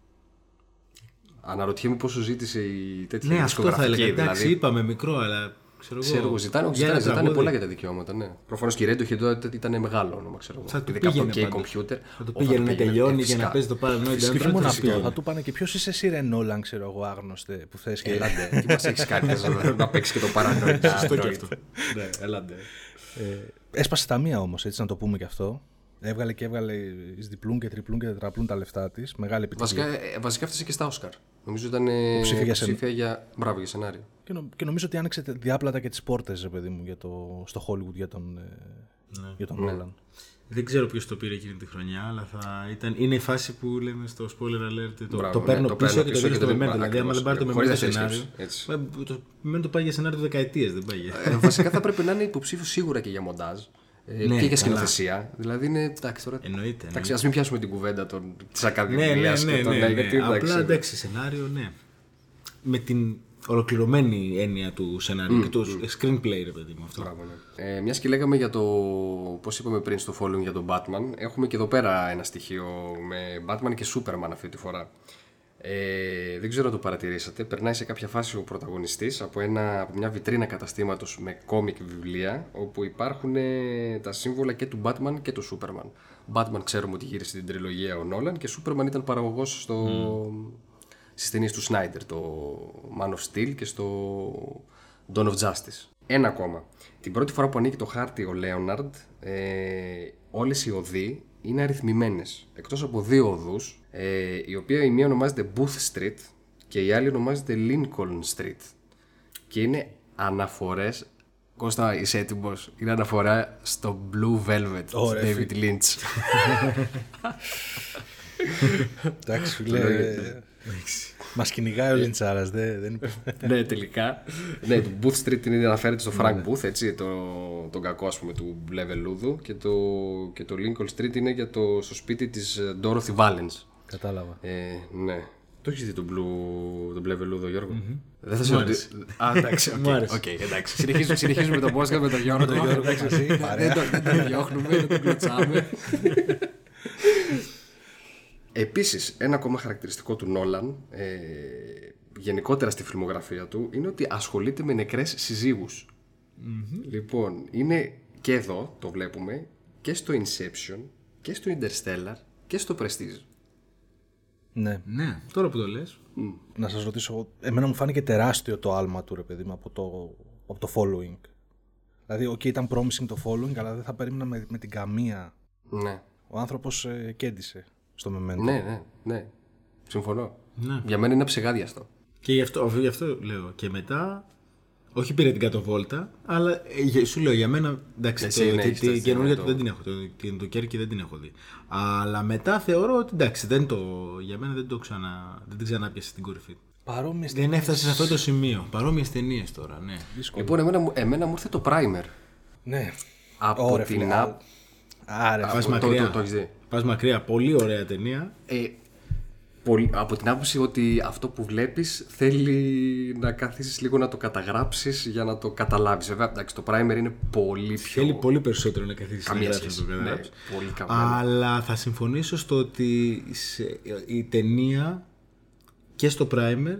G: Αναρωτιέμαι πόσο ζήτησε η τέτοια
I: Ναι, αυτό θα
G: δισκογραφική,
I: έλεγα. Εντάξει,
G: δηλαδή.
I: είπαμε μικρό, αλλά ξέρω εγώ.
G: Ξέρω εγώ, ζητάνε,
I: για ένα
G: ζητάνε, ζητάνε
I: τραγούδι.
G: πολλά για τα δικαιώματα, ναι. Προφανώς και η Radiohead τότε ήταν μεγάλο όνομα, ξέρω εγώ.
I: Θα του
G: Ειδικά από το
I: πήγαινε
G: K
I: πάντως.
G: Computer.
I: Θα το
G: Ω,
I: πήγαινε να τελειώνει
G: ε,
I: για
G: φυσικά.
I: να παίζει το Paranoid
H: Και όχι
I: Android.
H: μόνο
I: φυσικά.
H: αυτό, θα του πάνε και ποιος είσαι εσύ, Ρε Νόλαν, ξέρω εγώ, άγνωστε που θες και.
G: Έλαντε, τι μας έχεις κάνει θες να- να παίξει και το Paranoid Android.
I: Ναι, έλαντε.
H: Έσπασε τα μία όμως, έτσι να το πούμε και αυτό. Έβγαλε και έβγαλε εις διπλούν και τριπλούν και τετραπλούν τα λεφτά της. Μεγάλη επιτυχία.
G: Βασικά, ε, βασικά έφτασε και στα Όσκαρ. Νομίζω ήταν ε,
H: Υποψήφια για σεν-
G: υποψήφια για, μπράβο, για σενάριο.
H: Και, νο- και νομίζω ότι άνοιξε διάπλατα και τις πόρτες, ρε παιδί μου, για το, στο Hollywood για τον, ε, για τον Νόλαν.
I: Δεν ξέρω ποιος το πήρε εκείνη τη χρονιά, αλλά θα ήταν... είναι η φάση που λέμε στο spoiler alert. Το,
G: Μπράβο,
I: το
G: ναι,
I: παίρνω
G: το
I: πίσω
G: παίρνω
I: και το
G: πίσω
I: δίνω
G: και
I: στο
G: το-
I: Memento. Δηλαδή, άμα
G: ακριβώς,
I: δεν πάρει το
G: χωρίς
I: Memento
G: δεύτερη
I: σενάριο.
G: σκέψη, έτσι.
I: ε, Το Memento πάει για σενάριο δεκαετίες, δεν πάει. για-
G: Ε, βασικά θα πρέπει να είναι υποψήφιο σίγουρα και για μοντάζ. Ε,
I: Ναι,
G: και για
I: καλά.
G: σκηνοθεσία. Δηλαδή είναι. Εντάξει, τώρα.
I: Εννοείται,
G: Εντάξει, ας μην πιάσουμε την κουβέντα της
I: Ναι,
G: Ακαδημίας
I: ναι,
G: και
I: ναι,
G: των.
I: ναι,
G: ναι,
I: ναι.
G: γιατί, εντάξει,
I: Απλά εντάξει, σενάριο, ναι. Με την ολοκληρωμένη έννοια του σενάριου και του screenplay, ρε παιδί μου αυτό.
G: Μπράβο, ναι. Ε, Μιας και λέγαμε για το. Πώς είπαμε πριν στο following για τον Batman, έχουμε και εδώ πέρα ένα στοιχείο με Batman και Superman αυτή τη φορά. Ε, δεν ξέρω αν το παρατηρήσατε. Περνάει σε κάποια φάση ο πρωταγωνιστής από, ένα, από μια βιτρίνα καταστήματος με κόμικ βιβλία όπου υπάρχουν ε, τα σύμβολα και του Batman και του Superman. Batman ξέρουμε ότι γύρισε την τριλογία ο Νόλαν και Superman ήταν παραγωγός στο, στις ταινίες του Snyder, το Man of Steel και στο Dawn of Justice. Ένα ακόμα. Την πρώτη φορά που ανοίγει το χάρτη ο Λέοναρντ, ε, όλες οι οδοί είναι αριθμημένες. Εκτός από δύο οδούς, ε, η οποία η μία ονομάζεται Booth Street και η άλλη ονομάζεται Lincoln Street. Και είναι αναφορές Κώστα, είσαι έτοιμος; Είναι αναφορά στο Blue Velvet του
H: Ωραία,
G: David Lynch.
H: Εντάξει, φίλε. Μας κυνηγάει ο Λιντσάρας, δεν, δεν
G: ναι, τελικά. ναι, το Booth Street είναι αναφέρεται στο Frank Booth, έτσι, το, τον κακό ας πούμε του Μπλε Βελούδου και το, και το Lincoln Street είναι για το, στο σπίτι της ε, Dorothy Valens.
H: Κατάλαβα.
G: Ε, ναι. Το έχεις δει τον, Blue, τον Μπλε Βελούδο, Γιώργο; Δεν θα σε ρωτήσω. Α, εντάξει, οκ,
I: Μου άρεσε.
G: οκ, εντάξει. Συνεχίζουμε, συνεχίζουμε το podcast με τον Γιώργο.
H: εντάξει, εσύ,
G: δεν,
H: παρέα.
G: τον, δεν τον διώχνουμε, δεν τον κλωτσάμε. Επίσης, ένα ακόμα χαρακτηριστικό του Νόλαν, ε, γενικότερα στη φιλμογραφία του, είναι ότι ασχολείται με νεκρές συζύγους. Λοιπόν, είναι και εδώ, το βλέπουμε, και στο Inception, και στο Interstellar, και στο Prestige.
H: Ναι.
I: Ναι, τώρα που το λες.
H: Να σας ρωτήσω, εμένα μου φάνηκε τεράστιο το άλμα του, ρε παιδί μου, από το, από το Following. Δηλαδή, οκ, ήταν promising το Following, αλλά δεν θα περίμενα με, με την καμία.
G: Ναι.
H: Ο άνθρωπος ε, κέντησε στο Memento.
G: Ναι, ναι, ναι. Συμφωνώ.
I: Ναι.
G: Για μένα είναι αψεγάδιαστο.
I: Και γι' αυτό, γι' αυτό λέω. Και μετά, όχι πήρε την κάτω βόλτα, αλλά ε, για- σου λέω για μένα. Εντάξει,
G: Εσύ,
I: το,
G: ναι,
I: τη-
G: έχεις
I: τη
G: τα
I: καινούργια
G: το-
I: του δεν την έχω. Το, την, το Κέρκι δεν την έχω δει. Αλλά μετά θεωρώ ότι εντάξει, δεν το, για μένα δεν το ξανα, δεν την ξανάπιασε στην κορυφή.
H: Παρόμοιες
I: Δεν έφτασε σε αυτό το σημείο. Παρόμοιες ταινίες τώρα, ναι.
G: Λοιπόν, εμένα, μου- εμένα μου ήρθε το primer.
H: Ναι.
G: Από
H: Ωραία,
G: την
H: φίλε,
G: app.
H: α- Άρε,
G: Α,
I: Πας
G: το-
I: μακριά.
G: το- το έχεις δει.
I: Πας μακριά. Πολύ ωραία ταινία.
G: Ε, πολύ, από την άποψη ότι αυτό που βλέπεις θέλει να καθίσεις λίγο να το καταγράψεις για να το καταλάβεις. Βέβαια, εντάξει, το primer είναι πολύ πιο...
I: Θέλει πολύ περισσότερο να καθίσεις να
G: Καμία
I: γράψεις
G: σχέση.
I: το
G: Ναι,
I: καταλάβεις.
G: πολύ καμμένο.
I: Αλλά θα συμφωνήσω στο ότι σε- η ταινία και στο primer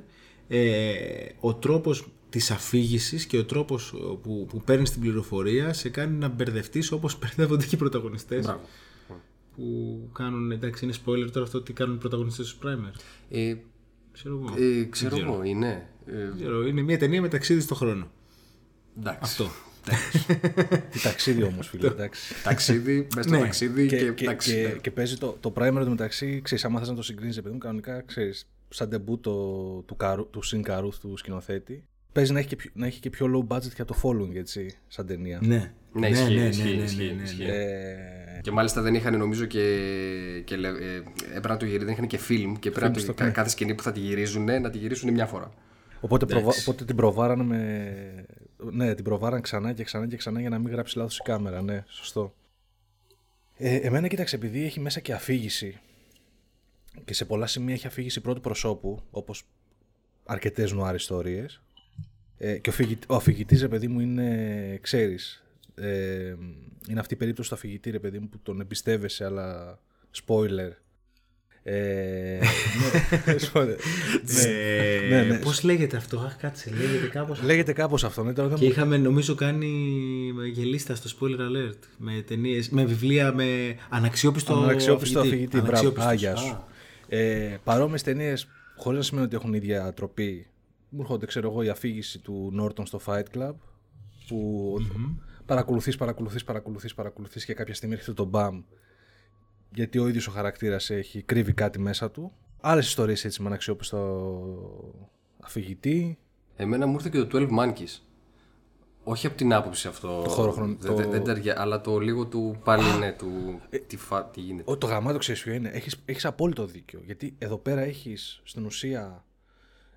I: ε, ο τρόπος της αφήγησης και ο τρόπος που, που παίρνεις την πληροφορία σε κάνει να μπερδευτείς όπως μπερδεύονται και οι πρωταγωνιστές
G: Μπράβο.
I: Που κάνουν, εντάξει είναι spoiler τώρα αυτό τι κάνουν οι πρωταγωνιστές τους primer
G: Ε,
I: ξέρω εγώ
G: ε, ξέρω
I: Δεν
G: εγώ, είναι. Ε,
I: Δεν ξέρω, είναι μια ταινία με ταξίδι στο χρόνο
G: εντάξει.
I: αυτό
H: Τι ταξίδι όμως, φίλε. εντάξει.
G: Ταξίδι, μέσα στο
I: Ναι.
G: ταξίδι και,
H: και, και,
G: εντάξει,
H: και,
G: ναι.
H: και παίζει το, το primer του μεταξύ, ξέρεις, άμα θες να το συγκρίνεις, επειδή μου κανονικά, ξέρεις, σαν ντεμπούτο του, Καρού, του Συν Καρούθ του σκηνοθέτη, παίζει να έχει, και πιο, να έχει και πιο low budget και από το following, έτσι, σαν ταινία.
I: ναι
G: Ναι, ισχύει, ισχύει, ισχύει, ισχύει.
H: Ε,
G: Και μάλιστα δεν είχαν νομίζω και. και λε- ε, έπρεπε να το γυρίσουν, δεν είχαν και φιλμ και πρέπει να το,
H: στο
G: κα-
H: ναι.
G: κάθε σκηνή που θα τη γυρίζουν να τη γυρίσουν μια φορά.
H: οπότε, προβα, οπότε την προβάρανε με... Ναι, την προβάραν ξανά και ξανά και ξανά για να μην γράψει λάθος η κάμερα, ναι, σωστό. Ε, εμένα κοίταξε, επειδή έχει μέσα και αφήγηση και σε πολλά σημεία έχει αφήγηση πρώτου προσώπου, όπως αρκετές νουάρ ιστορίες, ε, και ο, φυγη, ο αφηγητής, ρε παιδί μου, είναι, ξέρεις, ε, είναι αυτή η περίπτωση του αφηγητή, ρε παιδί μου, που τον εμπιστεύεσαι, αλλά spoiler. Ε, ναι, spoiler.
I: Ε,
H: Ναι, ναι.
I: Πώς λέγεται αυτό, αχ κάτσε, λέγεται κάπως
H: Λέγεται κάπως αυτό, ναι, τώρα δεν
I: Και
H: μου-
I: είχαμε νομίζω κάνει γελίστα στο spoiler alert με ταινίες, με βιβλία με αναξιόπιστο,
H: Αναξιόπιστο αφηγητή. Μπράβο.
I: Αναξιόπιστος.
H: Α, γεια σου. Ε, Παρόμοιες ταινίες, χωρίς να σημαίνει ότι έχουν ίδια τροπή, μου έρχονται, ξέρω εγώ, η αφήγηση του Νόρτον στο Fight Club. Που παρακολουθείς, παρακολουθείς, παρακολουθείς, παρακολουθείς και κάποια στιγμή έρχεται το μπαμ. Γιατί ο ίδιος ο χαρακτήρας έχει κρύβει κάτι μέσα του. Άλλες ιστορίες έτσι με αναξιόπιστο αφηγητή.
G: Εμένα μου ήρθε και το 12 Monkeys. Όχι από την άποψη αυτό.
H: Το χωροχρον-
G: Δεν,
H: το- Ε,
G: δεν ταιριάζει, αλλά το λίγο του πάλι ναι, του. τι, φα, τι γίνεται.
H: Ό, το γαμάτο ξέρεις ποιο είναι. Έχεις, έχεις απόλυτο δίκιο. Γιατί εδώ πέρα έχεις στην ουσία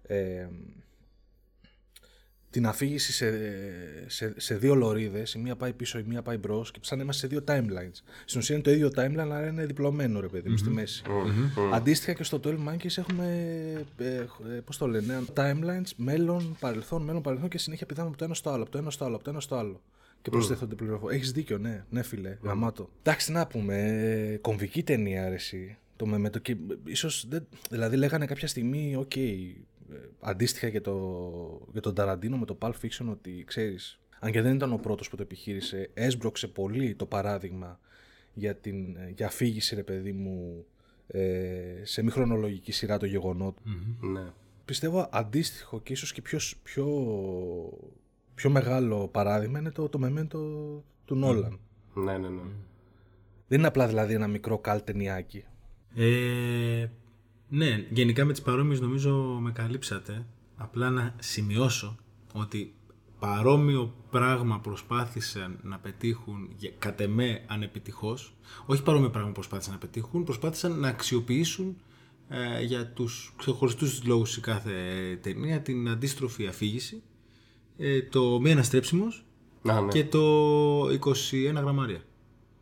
H: ε, την αφήγηση σε, σε, σε δύο λωρίδες. Η μία πάει πίσω, η μία πάει μπρος και σαν να είμαστε σε δύο timelines. Στην ουσία είναι το ίδιο timeline, αλλά είναι διπλωμένο ρε παιδί μου στη μέση. Αντίστοιχα και στο 12 Monkeys έχουμε. Ε, ε, Πώς το λένε, timelines, μέλλον, παρελθόν, μέλλον, παρελθόν και συνέχεια πηδάμε από το ένα στο άλλο, από το ένα στο άλλο, από το ένα στο άλλο. Και προσθέτονται πληροφορίες. Έχεις δίκιο, ναι, ναι, φίλε. Γαμάτο. Εντάξει, τι να πούμε. ε, Κομβική ταινία, αρέσει. Το με, με το, και, ίσως, δεν, δηλαδή λέγανε κάποια στιγμή, οκ, ε, αντίστοιχα για, το, για τον Ταραντίνο με το Pulp Fiction ότι ξέρεις, αν και δεν ήταν ο πρώτος που το επιχείρησε, έσπρωξε πολύ το παράδειγμα για, την, για αφήγηση, ρε παιδί μου, ε, σε μη χρονολογική σειρά το γεγονότων.
G: Ναι.
H: Πιστεύω αντίστοιχο και ίσως και πιο, σ- πιο, πιο μεγάλο παράδειγμα είναι το, το Memento του Νόλαν.
G: Ναι, ναι, ναι.
H: Δεν είναι απλά δηλαδή ένα μικρό καλ ταινιάκι.
I: Ε, ναι, γενικά με τις παρόμοιες νομίζω με καλύψατε. Απλά να σημειώσω ότι παρόμοιο πράγμα προσπάθησαν να πετύχουν για- κατ' εμέ ανεπιτυχώς. Όχι παρόμοιο πράγμα προσπάθησαν να πετύχουν, προσπάθησαν να αξιοποιήσουν ε, για τους ξεχωριστούς λόγους σε κάθε ταινία την αντίστροφη αφήγηση. Ε, το μη αναστρέψιμος
G: Α, ναι.
I: και το 21 γραμμάρια.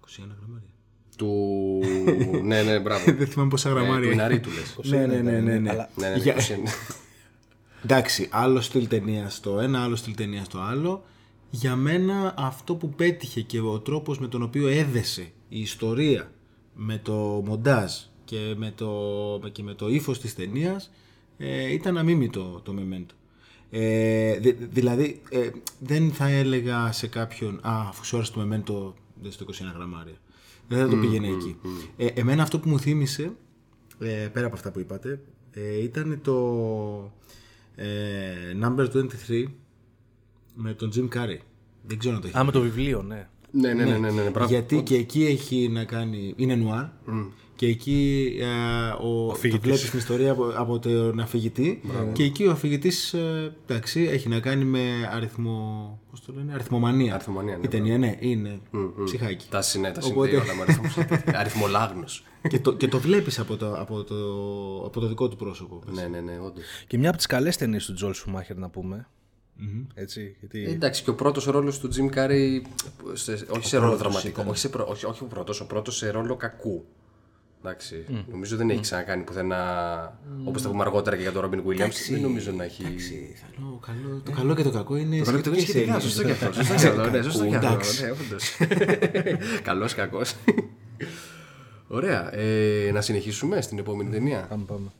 I: 21 γραμμάρια.
G: Του. Ναι, ναι, μπράβο.
I: Δεν θυμάμαι πόσα
G: ε,
I: γραμμάρια.
G: του
I: είναι.
G: Ιναρίτου λες.
I: Ναι, ναι, ναι, ναι, ναι.
H: Αλλά-
G: Ναι, ναι, ναι,
I: Για-
G: 21.
I: Εντάξει, άλλο στυλ ταινία στο ένα, άλλο στυλ ταινία στο άλλο. Για μένα αυτό που πέτυχε και ο τρόπος με τον οποίο έδεσε η ιστορία με το μοντάζ και με το, και με το ύφος της ταινίας ε, ήταν αμίμητο το μεμέντο. Ε, δη- δηλαδή ε, δεν θα έλεγα σε κάποιον «Α, αφού σου άρεσε το μεμέντο δεν στο 21 γραμμάρια». Δεν θα το πήγαινε εκεί. Ε, εμένα αυτό που μου θύμισε, ε, πέρα από αυτά που είπατε, ε, ήταν το ε, Number 23 με τον Jim Carrey. Δεν ξέρω να το έχεις.
H: Α, με το βιβλίο, ναι.
G: ναι, ναι, ναι, ναι, ναι, μπράβο.
I: Γιατί και εκεί έχει να κάνει. Είναι νουάρ. Και εκεί ε, ο, το
H: αφηγητής.
I: βλέπεις την ιστορία από, από τον αφηγητή. Και εκεί ο αφηγητής εντάξει, έχει να κάνει με αριθμό. Πώς το λένε, αριθμομανία.
G: Αριθμομανία, ναι,
I: Η ταινία, ναι, είναι ψυχάκι.
G: Τα συνέ, τα
I: Οπότε-
G: συνδέει όλα με αριθμούς. Αριθμολάγνος.
I: και, το, και το βλέπεις από το, από, το, από το δικό του πρόσωπο.
G: ναι, ναι, ναι, όντως.
H: Και μια από τις καλές ταινίες του Τζολ Σουμάχερ να πούμε, Έτσι, γιατί...
G: Ε, εντάξει, και ο πρώτος ρόλος του Jim Carrey. σε- όχι σε ρόλο δραματικό. Όχι, σε, προ- όχι, όχι ο πρώτος, ο πρώτος σε ρόλο κακού. Εντάξει. Νομίζω δεν έχει ξανακάνει πουθενά. Όπως θα πούμε αργότερα και για τον Ρόμπιν Williams. Δεν νομίζω να έχει.
I: Καλό, καλό, το καλό και το κακό είναι
G: Το καλό και το
I: σχετικές
G: σχετικά,
I: έννοιες,
G: σωστό και
I: βέβαια.
G: αυτό. Σωστό και αυτό. Ναι, σωστό και αυτό.
I: Εντάξει.
G: Ναι, όντως. Καλός, κακός. Ωραία. Ε, να συνεχίσουμε στην επόμενη ταινία.
H: Πάμε, πάμε.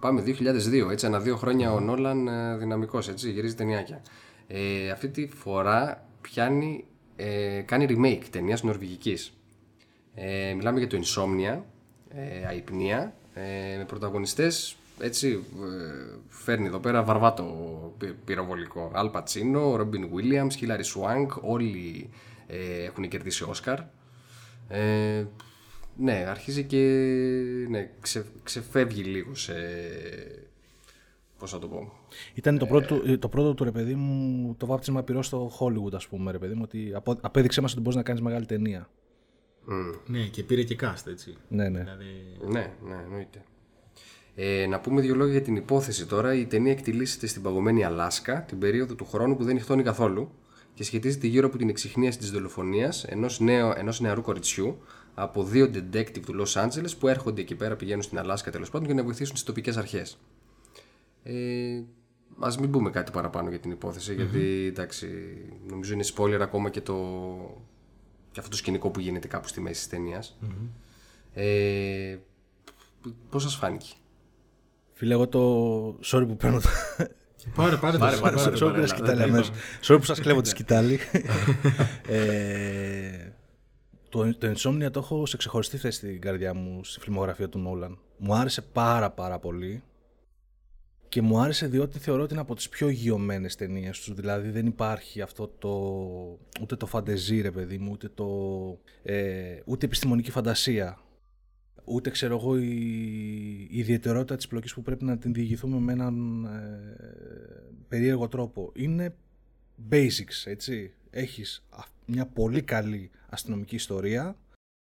G: Πάμε 2002, έτσι, ανά δύο χρόνια ο Νόλαν ε, δυναμικός, έτσι, γυρίζει ταινιάκια. Ε, αυτή τη φορά πιάνει, ε, κάνει remake ταινίας νορβηγικής. Ε, μιλάμε για το Insomnia, ε, αϊπνία, ε, με πρωταγωνιστές, έτσι, ε, φέρνει εδώ πέρα βαρβάτο πυ- πυροβολικό. Αλ Πατσίνο, Ρόμπιν Williams, Χίλαρη Σουάνκ, όλοι ε, έχουν κερδίσει Όσκαρ. Ε, ναι, αρχίζει και ναι, ξε, ξεφεύγει λίγο σε... Πώς θα το πω.
H: Ήταν το, πρώτο, το πρώτο του ρε παιδί μου το βάπτισμα πυρός στο Hollywood, ας πούμε, ρε παιδί μου, ότι απο, απέδειξε μας ότι μπορείς να κάνεις μεγάλη ταινία.
I: Ναι, και πήρε και cast, έτσι.
H: Ναι, ναι.
I: Δηλαδή,
G: Ναι, ναι, εννοείται. Ε, να πούμε δύο λόγια για την υπόθεση τώρα. Η ταινία εκτιλήσεται στην παγωμένη Αλάσκα, την περίοδο του χρόνου που δεν νυχτώνει καθόλου και σχετίζεται γύρω από την εξυχνίαση της δολοφονίας ενός ενός νεαρού κοριτσιού από δύο detective του Los Angeles που έρχονται εκεί πέρα, πηγαίνουν στην Αλάσκα τέλος πάντων για να βοηθήσουν τις τοπικές αρχές. Ε, Α μην πούμε κάτι παραπάνω για την υπόθεση, γιατί εντάξει, νομίζω είναι spoiler ακόμα και, το, και αυτό το σκηνικό που γίνεται κάπου στη μέση της ταινια Ε, Πώς σας φάνηκε;
H: Φίλε, εγώ το. Sorry που παίρνω. το-
I: Πάρε, πάρε,
G: Πάρε,
I: το,
G: πάρε,
I: πάρε,
G: πάρε,
H: Sorry
I: το.
H: που τα σκητάλη αμέσως. Sorry που σας κλέβω τη σκητάλη. Ε, το, το Insomnia το έχω σε ξεχωριστή θέση στην καρδιά μου στη φιλμογραφία του Νόλαν. Μου άρεσε πάρα πάρα πολύ και μου άρεσε διότι θεωρώ ότι είναι από τις πιο γιωμένες ταινίες τους. Δηλαδή δεν υπάρχει αυτό το... ούτε το φαντεζί ρε παιδί μου, ούτε, το, ε, ούτε επιστημονική φαντασία. Ούτε ξέρω εγώ η, η ιδιαιτερότητα της πλοκής που πρέπει να την διηγηθούμε με έναν ε, περίεργο τρόπο. Είναι basics, έτσι. Έχεις α- μια πολύ καλή αστυνομική ιστορία,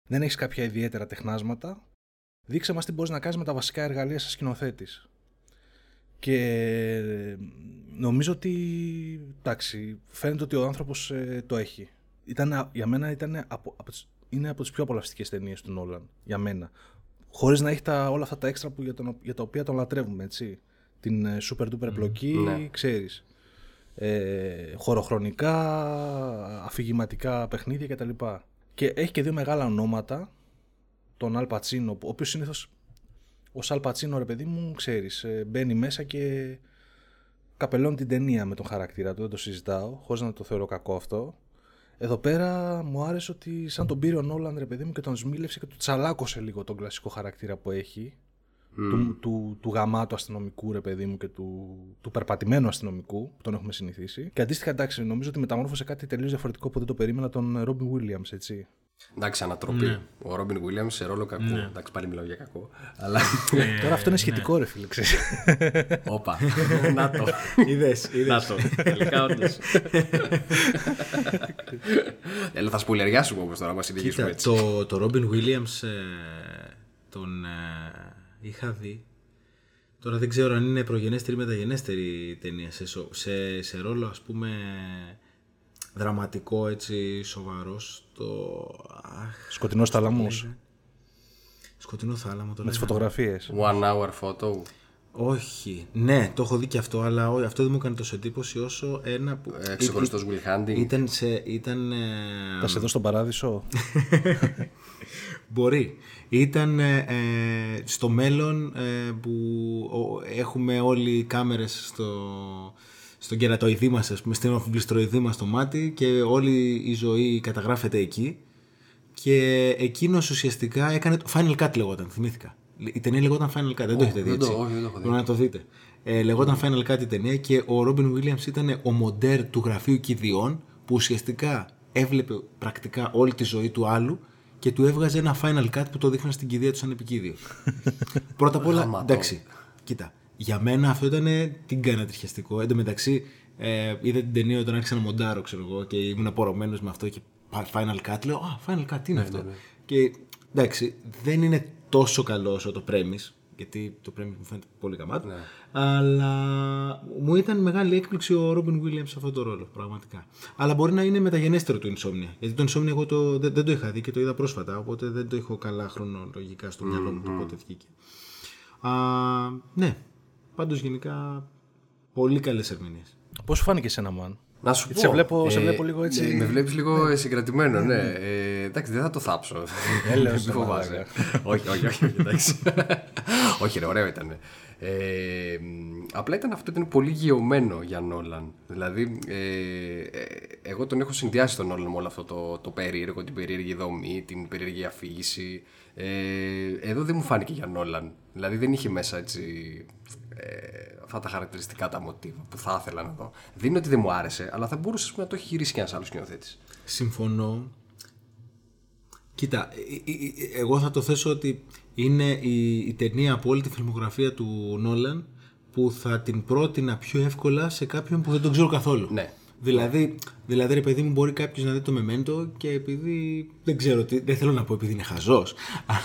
H: δεν έχεις κάποια ιδιαίτερα τεχνάσματα. Δείξε μας τι μπορείς να κάνεις με τα βασικά εργαλεία σαν σκηνοθέτης. Και ε, νομίζω ότι, εντάξει, φαίνεται ότι ο άνθρωπος ε, το έχει. Ήταν, α- για μένα ήταν από, από τις, είναι από τις πιο απολαυστικές ταινίες του Νόλαν, για μένα. Χωρίς να έχει τα, όλα αυτά τα έξτρα που για, τον, για τα οποία τον λατρεύουμε, έτσι. Την ε, super duper εμπλοκή,
G: ναι.
H: ξέρεις. Ε, χωροχρονικά, αφηγηματικά παιχνίδια κτλ. Και έχει και δύο μεγάλα ονόματα. Τον Αλ Πατσίνο, ο οποίος συνήθως ο Σαλ Πατσίνο, ρε παιδί μου, ξέρεις, ε, μπαίνει μέσα και καπελώνει την ταινία με τον χαρακτήρα του, δεν το συζητάω, χωρίς να το θεωρώ κακό αυτό. Εδώ πέρα μου άρεσε ότι σαν τον πήρε ο Νόλαν, ρε παιδί μου, και τον σμίλευσε και του τσαλάκωσε λίγο τον κλασικό χαρακτήρα που έχει. Του, του, του γαμάτου αστυνομικού, ρε παιδί μου, και του, του περπατημένου αστυνομικού, που τον έχουμε συνηθίσει. Και αντίστοιχα, εντάξει, νομίζω ότι μεταμόρφωσε κάτι τελείως διαφορετικό που δεν το περίμενα τον Ρόμπιν Williams, έτσι.
G: Εντάξει, ανατροπή. Ο Ρόμπιν Williams σε ρόλο κακού. Εντάξει, πάλι μιλάω για κακό. Αλλά.
H: Τώρα αυτό είναι σχετικό, ρε φίλε, ξέρεις.
G: Όπα. Να το.
I: Είδες,
G: Να
I: είδες.
G: το. Τελικά όντως. Έλα, θα σπουλεριάσουμε όμως τώρα, μας συνεχίσουμε
I: Κοίτα,
G: έτσι.
I: το, το Robin Williams ε, τον ε, είχα δει. Τώρα δεν ξέρω αν είναι προγενέστερη ή μεταγενέστερη ταινία σε, σο- σε, σε ρόλο ας πούμε δραματικό έτσι σοβαρός το... Αχ,
H: Σκοτεινός θάλαμος.
I: σκοτεινό θάλαμο το
H: Με τις
I: λέγανε.
H: φωτογραφίες.
G: One hour photo.
I: Όχι. Ναι, το έχω δει και αυτό, αλλά όχι, αυτό δεν μου έκανε τόσο εντύπωση όσο ένα που.
G: Ε, ξεχωριστός Will Hunting.
I: Ήταν σε. Ήταν, ε,
H: Θα σε δω στον παράδεισο.
I: Μπορεί. Ήταν ε, ε, στο μέλλον ε, που ο- έχουμε όλοι κάμερες στο, στον κερατοειδή μας, ας πούμε, στην οφιμπλιστροειδή μας στο μάτι και όλη η ζωή καταγράφεται εκεί και εκείνος ουσιαστικά έκανε το Final Cut λεγόταν, θυμήθηκα. Η ταινία λεγόταν Final Cut, δεν το έχετε δει
G: δεν το-
I: έτσι.
G: όχι, δεν το έχω δει.
I: Πρέπει να το δείτε. Ε, λεγόταν Final Cut η ταινία και ο Ρόμπιν Williams ήταν ο μοντέρ του γραφείου κηδιών που ουσιαστικά έβλεπε πρακτικά όλη τη ζωή του άλλου και του έβγαζε ένα Final Cut που το δείχναν στην κηδεία του σαν επικίδιο. Πρώτα απ' όλα,
G: Γαμάτο.
I: εντάξει, κοίτα, για μένα αυτό ήταν την κάνα τριχιαστικό. Εν τω μεταξύ, ε, είδα την ταινία όταν άρχισα να μοντάρω, ξέρω εγώ, και ήμουν απορωμένο με αυτό και πα- Final Cut. Λέω, Α, Final Cut, τι είναι αυτό; Και εντάξει, δεν είναι τόσο καλό όσο το premise. γιατί το Prometheus μου φαίνεται πολύ γαμάτο.
G: Ναι.
I: Αλλά μου ήταν μεγάλη έκπληξη ο Ρόμπιν Williams σε αυτό το ρόλο, πραγματικά. Αλλά μπορεί να είναι μεταγενέστερο του Insomnia. Γιατί το Insomnia εγώ το, δεν, δεν το είχα δει και το είδα πρόσφατα, οπότε δεν το έχω καλά χρονολογικά στο μυαλό μου το πότε βγήκε. Α, ναι, πάντως γενικά πολύ καλές ερμηνείες.
H: Πώς σου φάνηκε εσένα, Μαν;
G: Να σου πω.
H: Σε βλέπω- σε
G: ε,
H: βλέπω λίγο έτσι-
G: ναι, Με βλέπεις λίγο συγκρατημένο, ναι. Ε, εντάξει, δεν θα το θάψω.
H: Έλεος,
G: Μην
H: ρε
G: φοβάσαι. όχι, όχι, όχι, όχι, εντάξει. όχι, ρε, ωραίο ήταν. Ε, μ, απλά ήταν αυτό ήταν πολύ γεωμένο για Νόλαν. Δηλαδή, ε, ε, εγώ τον έχω συνδυάσει τον Νόλαν με όλο αυτό το, το περίεργο, την περίεργη δομή, την περίεργη αφήγηση. Ε, εδώ δεν μου φάνηκε για Νόλαν. Δηλαδή δεν είχε μέσα έτσι ε, αυτά τα χαρακτηριστικά τα μοτίβα που θα ήθελα να δω. Δεν είναι ότι δεν μου άρεσε, αλλά θα μπορούσες ας πούμε, να το έχεις γυρίσει κι ένας άλλος σκηνοθέτης.
I: Συμφωνώ. Κοίτα, ε, ε, ε, εγώ θα το θέσω ότι είναι η, η ταινία από όλη τη φιλμογραφία του Νόλαν που θα την πρότεινα πιο εύκολα σε κάποιον που δεν τον ξέρω καθόλου.
G: Ναι.
I: Δηλαδή, δηλαδή, ρε παιδί μου, μπορεί κάποιος να δει το μεμέντο και επειδή. Δεν ξέρω τι. Δεν θέλω να πω επειδή είναι χαζός.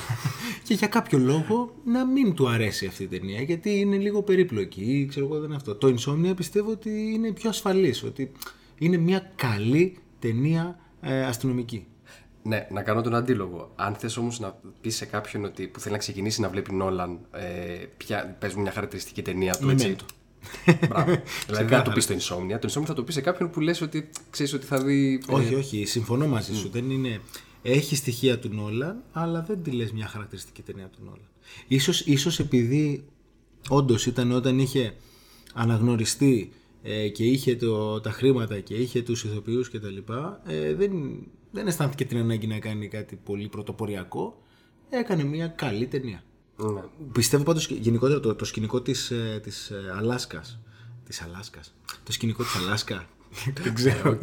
I: και για κάποιο λόγο να μην του αρέσει αυτή η ταινία γιατί είναι λίγο περίπλοκη ή ξέρω εγώ δεν είναι αυτό. Το Insomnia πιστεύω ότι είναι πιο ασφαλής. Ότι είναι μια καλή ταινία ε, αστυνομική.
G: Ναι, να κάνω τον αντίλογο. Αν θες όμως να πεις σε κάποιον ότι, που θέλει να ξεκινήσει να βλέπει Νόλαν, ε, ποια, πες μου μια χαρακτηριστική ταινία του, έτσι.
I: Memento.
G: Μπράβο. δηλαδή δεν θα του πεις το Insomnia. Το Insomnia θα το πεις σε κάποιον που λες ότι ξέρεις ότι θα δει. ε,
I: Όχι, όχι, συμφωνώ μαζί σου. Δεν είναι... Έχει στοιχεία του Νόλαν, αλλά δεν τη λες μια χαρακτηριστική ταινία του Νόλαν. Ίσως, ίσως επειδή όντως ήταν όταν είχε αναγνωριστεί ε, και είχε το, τα χρήματα και είχε τους ηθοποιούς και τα λοιπά, ε, δεν, δεν αισθάνθηκε την ανάγκη να κάνει κάτι πολύ πρωτοποριακό. Έκανε μια καλή ταινία.
G: Ναι.
I: Πιστεύω πάντως και γενικότερα το, το σκηνικό της, ε, της ε, Αλάσκας. Της Αλάσκας. Το σκηνικό της Αλάσκα. Δεν ξέρω.
G: Οκ.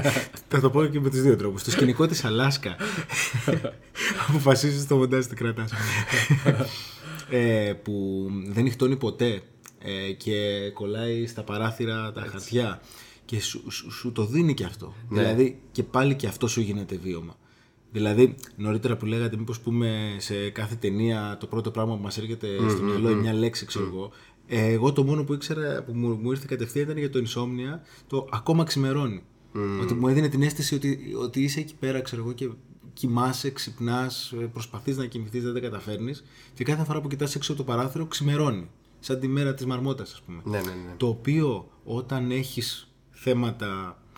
I: Θα το πω και με τους δύο τρόπους. Το σκηνικό της Αλάσκα. Αποφασίζεις το μοντάζ τι κρατάς. ε, που δεν νυχτώνει ποτέ ε, και κολλάει στα παράθυρα τα χαρτιά και σου, σου, σου το δίνει και αυτό. Δηλαδή και πάλι και αυτό σου γίνεται βίωμα. Δηλαδή, νωρίτερα που λέγατε, μήπως πούμε σε κάθε ταινία το πρώτο πράγμα που μας έρχεται στο μυαλό είναι μια λέξη, ξέρω εγώ. Ε, εγώ το μόνο που ήξερα, που μου, μου ήρθε κατευθείαν ήταν για το insomnia, το ακόμα ξημερώνει. Ότι μου έδινε την αίσθηση ότι, ότι είσαι εκεί πέρα, ξέρω εγώ, και κοιμάσαι, ξυπνάς, προσπαθείς να κοιμηθείς, δεν τα καταφέρνεις. Και κάθε φορά που κοιτάς έξω από το παράθυρο, ξημερώνει. Σαν τη μέρα της μαρμότας, ας πούμε.
G: Ναι, ναι, ναι.
I: Το οποίο όταν έχεις θέματα α,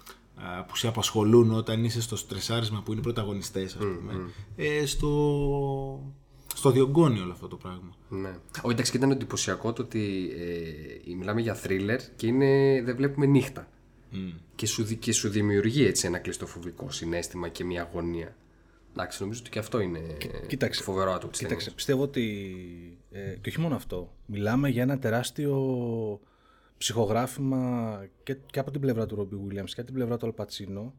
I: που σε απασχολούν όταν είσαι στο στρεσάρισμα που είναι οι πρωταγωνιστές ας πούμε ε, στο, στο διωγγώνει όλο αυτό το πράγμα
G: Ναι. Όχι, εντάξει, και ήταν εντυπωσιακό το ότι ε, μιλάμε για θρίλερ και είναι, δεν βλέπουμε νύχτα. Και, σου, δι- και σου δημιουργεί έτσι ένα κλειστοφοβικό συνέστημα και μια αγωνία. Εντάξει, νομίζω ότι και αυτό είναι
H: κοίταξε.
G: φοβερό άτομο της
H: Κοίταξε,
G: ταινίας.
H: πιστεύω ότι. Ε, και όχι μόνο αυτό. Μιλάμε για ένα τεράστιο ψυχογράφημα και, και από την πλευρά του Ρόμπι Williams και από την πλευρά του Αλπατσίνο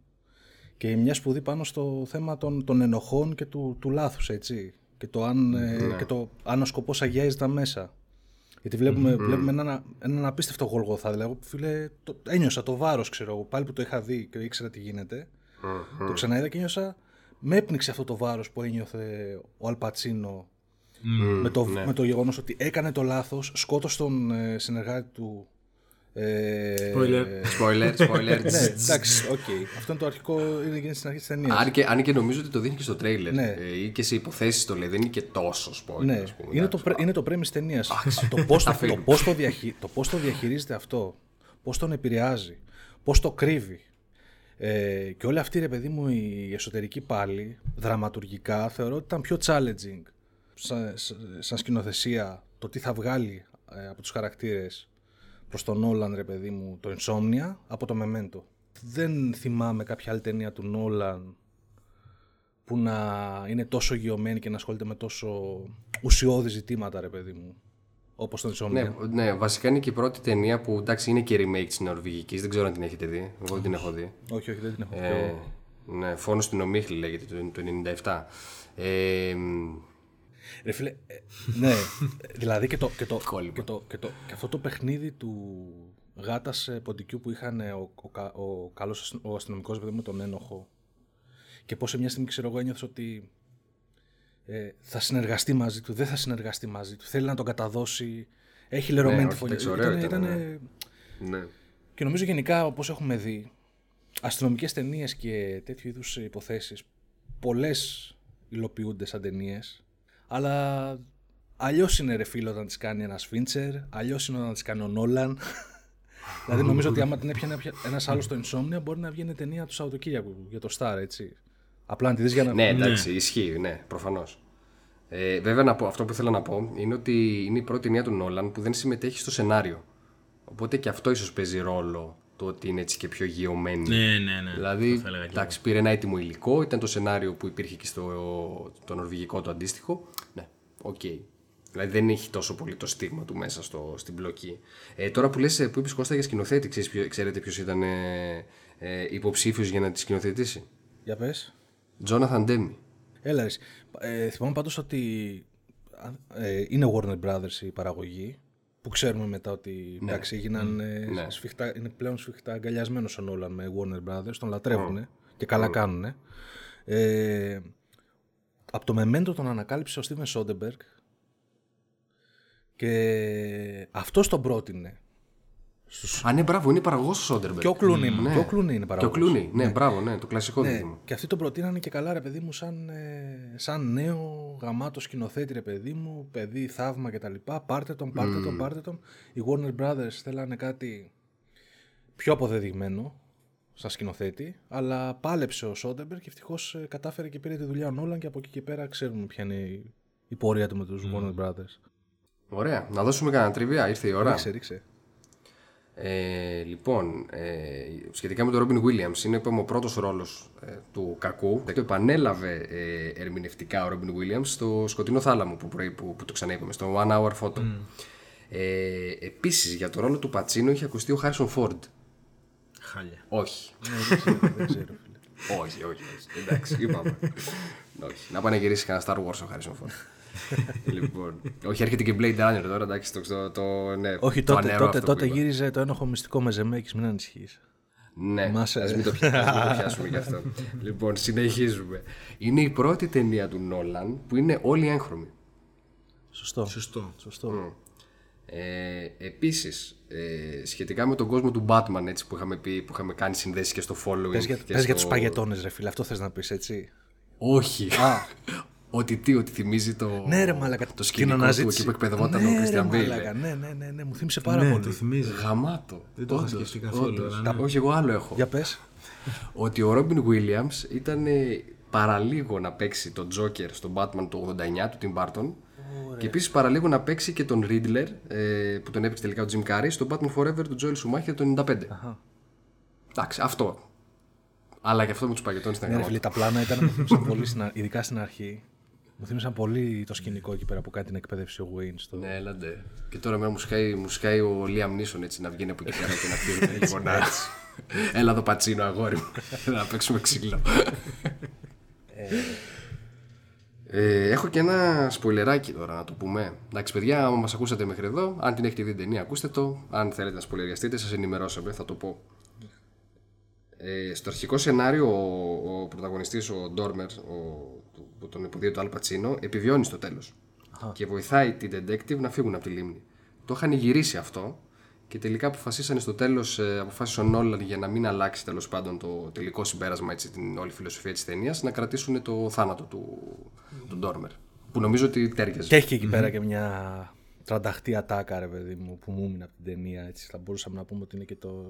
H: και μια σπουδή πάνω στο θέμα των, των ενοχών και του, του λάθους, έτσι. Και το αν, ε, και το, αν ο σκοπός αγιάζει τα μέσα. Γιατί βλέπουμε, βλέπουμε έναν, έναν απίστευτο γολγοθά. Δηλαδή, εγώ, φίλε, το, ένιωσα το βάρος, ξέρω εγώ, πάλι που το είχα δει και ήξερα τι γίνεται. Το ξαναείδα και ένιωσα, με έπνιξε αυτό το βάρος που ένιωθε ο Αλπατσίνο με, το, με το γεγονός ότι έκανε το λάθος, σκότωσε τον ε, συνεργάτη του. Ε,
I: Spoiler.
G: Spoiler, spoiler.
H: ναι, εντάξει, οκ. Αυτό είναι το αρχικό, είναι γίνει στην αρχή της ταινίας.
G: αν, και, αν και νομίζω ότι το δείχνει και στο τρέιλερ.
H: Ναι.
G: Ε, ή και σε υποθέσεις το λέει, δεν είναι και τόσο spoiler.
H: Ναι,
G: ας πούμε,
H: είναι, το,
G: εντάξει.
H: πρέ- είναι το premise ταινίας. το πώς το, το,
G: αφήνουμε.
H: πώς το, διαχει, το πώς το διαχειρίζεται αυτό, πώς τον επηρεάζει, πώς το κρύβει. Ε, και όλη αυτή, ρε παιδί μου, η εσωτερική πάλι, δραματουργικά, θεωρώ ότι ήταν πιο challenging σαν, σαν σκηνοθεσία το τι θα βγάλει ε, από τους χαρακτήρες προς τον Νόλαν, ρε παιδί μου, το Insomnia, από το Memento. Δεν θυμάμαι κάποια άλλη ταινία του Νόλαν που να είναι τόσο γεωμένη και να ασχολείται με τόσο ουσιώδη ζητήματα, ρε παιδί μου. Όπως το Insomnia.
G: Ναι, ναι, βασικά είναι και η πρώτη ταινία που εντάξει είναι και remake της Νορβηγικής. Δεν ξέρω αν την έχετε δει. Εγώ δεν την έχω δει.
H: Όχι, όχι, δεν την έχω δει.
G: Ε,
H: εγώ.
G: ναι, φόνος στην Ομίχλη λέγεται το, το 97. Ε, μ,
H: Ρε φίλε, ε, ναι, δηλαδή και το, και, το,
G: Κόλλημα.
H: και, το, και, το, και αυτό το παιχνίδι του γάτας ε, ποντικού που είχαν ε, ο, ο, κα- ο καλός αστυ- ο αστυνομικός παιδί με τον ένοχο και πώς σε μια στιγμή ξέρω εγώ ένιωθες ότι ε, θα συνεργαστεί μαζί του, δεν θα συνεργαστεί μαζί του, θέλει να τον καταδώσει, έχει λερωμένη
G: Ναι,
H: τη
G: όχι,
H: φωνή.
G: εντάξει, ωραίο ήταν,
H: ήτανε-
G: ναι. Ναι.
H: Και νομίζω γενικά, όπως έχουμε δει, αστυνομικές ταινίες και τέτοιου είδους υποθέσεις, πολλές υλοποιούνται σαν ταινίες, αλλά αλλιώς είναι ρε φίλο όταν τις κάνει ένας Φίντσερ, αλλιώς είναι όταν τις κάνει ο Νόλαν. δηλαδή νομίζω ότι άμα την έπιανε ένας άλλος στο Insomnia μπορεί να βγαίνει ταινία του Σαββατοκύριακου για το Star, έτσι. Απλά να τη δεις για να...
G: Ναι, εντάξει, ισχύει, ναι, προφανώς. Ε, βέβαια, να πω, αυτό που ήθελα να πω είναι ότι είναι η πρώτη ταινία του Νόλαν που δεν συμμετέχει στο σενάριο. Οπότε και αυτό ίσως παίζει ρόλο το ότι είναι έτσι και πιο γειωμένη.
I: Ναι, ναι, ναι.
G: Δηλαδή,
I: το θα έλεγα και
G: εντάξει, πήρε ένα έτοιμο υλικό, ήταν το σενάριο που υπήρχε και στο το νορβηγικό το αντίστοιχο. Ναι, οκ. Δηλαδή δεν έχει τόσο πολύ το στίγμα του μέσα στο, στην πλοκή. Ε, τώρα που λες, ε, που είπες Κώστα για σκηνοθέτη, ξέρεις, ποιο- ξέρετε ποιος ήταν ε, ε, υποψήφιος για να τη σκηνοθετήσει;
H: Για πες.
G: Τζόναθαν Ντέμι.
H: Έλα ρε. εσύ. Ε, θυμάμαι πάντως ότι ε, είναι Warner Brothers η παραγωγή που ξέρουμε μετά ότι εντάξει, έγιναν, ε,
G: Ναι.
H: σφιχτά, είναι πλέον σφιχτά αγκαλιασμένος ο Νόλαν με Warner Brothers, τον λατρεύουν και καλά κάνουν. Ε, από το Memento τον ανακάλυψε ο Steven Soderbergh και αυτός τον πρότεινε.
G: Α, ναι, μπράβο, είναι παραγωγός ο Σόντερμπεργκ.
H: Και ο Clooney,
G: Ναι.
H: και ο Clooney είναι
G: Και ο
H: παραγωγός.
G: Κλούνι, ναι, μπράβο, ναι, το κλασικό
H: Ναι,
G: δίδυμο.
H: και αυτοί τον προτείνανε και καλά ρε παιδί μου σαν, ε, σαν νέο γαμάτο σκηνοθέτη ρε παιδί μου, παιδί θαύμα και τα λοιπά. Πάρτε τον, πάρτε τον, πάρτε τον. Οι Warner Brothers θέλανε κάτι πιο αποδεδειγμένο σαν σκηνοθέτη, αλλά πάλεψε ο Σόντερμπεργκ και ευτυχώς κατάφερε και πήρε τη δουλειά ο Νόλαν και από εκεί και πέρα ξέρουμε ποια είναι η, η πορεία του με τους Warner Brothers.
G: Ωραία, να δώσουμε κανένα trivia, ήρθε η ώρα.
H: Ρίξε, ρίξε.
G: Ε, λοιπόν, ε, σχετικά με τον Ρόμπιν Γουίλιαμς, είναι είπαμε, ο πρώτος ρόλος ε, του κακού. Το επανέλαβε ε, ερμηνευτικά ο Ρόμπιν Γουίλιαμς στο Σκοτεινό Θάλαμο που, πρωί- που, που το ξαναείπαμε, στο One Hour Photo. Ε, Επίσης, για το ρόλο του Πατσίνο είχε ακουστεί ο Χάρισον Φόρντ.
I: Χάλια.
G: Όχι.
H: δεν ξέρω, δεν ξέρω φίλε.
G: όχι, όχι, όχι. Εντάξει, είπαμε. όχι. Να πάνε να γυρίσει κανένα Star Wars ο Χάρισον Φόρντ. Λοιπόν, όχι, έρχεται και Blade Runner τώρα, εντάξει, το, το, το, ναι,
H: Όχι,
G: το
H: τότε,
G: ανέρω
H: τότε,
G: αυτό που
H: τότε
G: είπα.
H: γύριζε το ένοχο μυστικό με Ζεμέκης, μην ανησυχείς.
G: Ναι,
H: Μας,
G: ας
H: ε.
G: μην, το πια- ας μην το πιάσουμε γι' αυτό. λοιπόν, συνεχίζουμε. Είναι η πρώτη ταινία του Νόλαν που είναι όλοι έγχρωμοι.
H: Σωστό.
I: Σωστό.
H: Σωστό.
G: Ε, επίσης, ε, σχετικά με τον κόσμο του Batman έτσι, που, είχαμε πει, που είχαμε κάνει συνδέσεις και στο following.
H: Πες για,
G: και
H: πες για
G: στο-
H: τους παγετώνες ρε φίλε, αυτό θες να πεις έτσι;
G: Όχι. ότι τι, ότι θυμίζει το,
H: Ναι ρε μάλακα,
G: το
H: την
G: σκηνικό του
H: αναζήτηση.
G: εκεί που εκπαιδευόταν
H: ναι,
G: ο
H: ρε,
G: Christian Bale.
H: μάλακα, Ναι, ναι, ναι, ναι, μου θύμισε πάρα
I: ναι,
H: πολύ.
I: το θυμίζει.
G: Γαμάτο.
I: Δεν το είχα
G: Όντως,
I: σκεφτεί καθόλου,
G: όντως.
I: αλλά ναι.
G: Όχι, εγώ άλλο έχω.
H: Για πες.
G: ότι ο Ρόμπιν Williams ήταν ε, παραλίγο να παίξει τον Joker στον Batman του 89 του Tim Burton και επίσης παραλίγο να παίξει και τον Riddler ε, που τον έπαιξε τελικά ο Jim Carrey στο Batman Forever του Joel Schumacher το 95. Εντάξει, αυτό. Αλλά και αυτό με τους παγετώνες ήταν
H: Ναι, ρε
G: γαμάτο.
H: φίλε, τα πλάνα ήταν, μου θύμισαν πολύ, στην, α- ειδικά στην αρχή. Μου θύμισαν πολύ το σκηνικό εκεί πέρα που κάνει την εκπαίδευση ο Wayne στο...
G: Ναι, έλαντε. Και τώρα εμένα μου σκάει, μου σκάει ο Liam Neeson έτσι να βγαίνει από εκεί πέρα και να φύγει λίγο να... Έλα εδώ πατσίνο αγόρι μου, να παίξουμε ξύλο. Ε, έχω και ένα σποιλεράκι τώρα να το πούμε. Εντάξει, παιδιά, άμα μας ακούσατε μέχρι εδώ, αν την έχετε δει την ταινία, ακούστε το. Αν θέλετε να σποιλεριαστείτε, σας ενημερώσαμε, θα το πω. Ε, στο αρχικό σενάριο, ο, ο πρωταγωνιστής, ο Ντόρμερ, ο, του- που τον υποδίεται το Αλ Πατσίνο, επιβιώνει στο τέλος. Και βοηθάει την detective να φύγουν από τη λίμνη. Το είχαν γυρίσει αυτό και τελικά αποφασίσανε στο τέλος, ε, αποφάσισε ο Νόλαν για να μην αλλάξει τέλος πάντων το τελικό συμπέρασμα, έτσι, την όλη φιλοσοφία της ταινίας, να κρατήσουν το θάνατο του, του Ντόρμερ. Που νομίζω ότι τέριαζε.
H: Και έχει και εκεί πέρα και μια τρανταχτή ατάκα, ρε παιδί μου, που μου έμεινε από την ταινία. Έτσι. Θα μπορούσαμε να πούμε ότι είναι και το,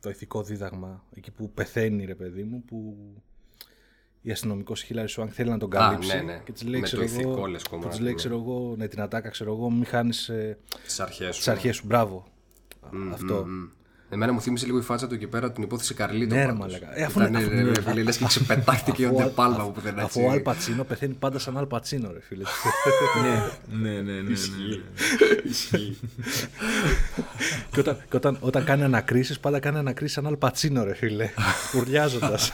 H: το ηθικό δίδαγμα. Εκεί που πεθαίνει, ρε παιδί μου, που η αστυνομικός Χίλαρη Σουάνκ θέλει να τον
G: Α,
H: καλύψει.
G: ναι, ναι.
H: Και της λέει,
G: Με
H: ξέρω
G: το ηθικό,
H: εγώ,
G: λες,
H: που
G: κομμάτι,
H: της λέει,
G: ναι.
H: ξέρω εγώ, ναι, την ατάκα, ξέρω εγώ, μην χάνεις ε,
G: Τις αρχές σου.
H: τι αρχές σου. Μπράβο. Αυτό.
G: Μμ. Εμένα μου θύμισε λίγο η φάτσα του εκεί πέρα την υπόθεση Καρλίτο.
H: Ναι, ρε,
G: πάντως.
H: μαλάκα. Ε, αφού
G: Ήταν,
H: είναι- αφού
G: ρε,
H: είναι-
G: ρε, φίλε, λες και ξεπετάχτηκε ο
H: Αφού ο-
G: Ντεπάλμα
H: αφού-
G: που δεν
H: Αφού ο Αλ Πατσίνο πεθαίνει πάντα σαν Αλ Πατσίνο, ρε φίλε.
I: ναι, ναι, ναι, ναι, ναι, ναι.
H: και όταν, και όταν, όταν κάνει ανακρίσεις, πάντα κάνει ανακρίσεις σαν Αλ Πατσίνο, ρε φίλε. Ουρλιάζοντα.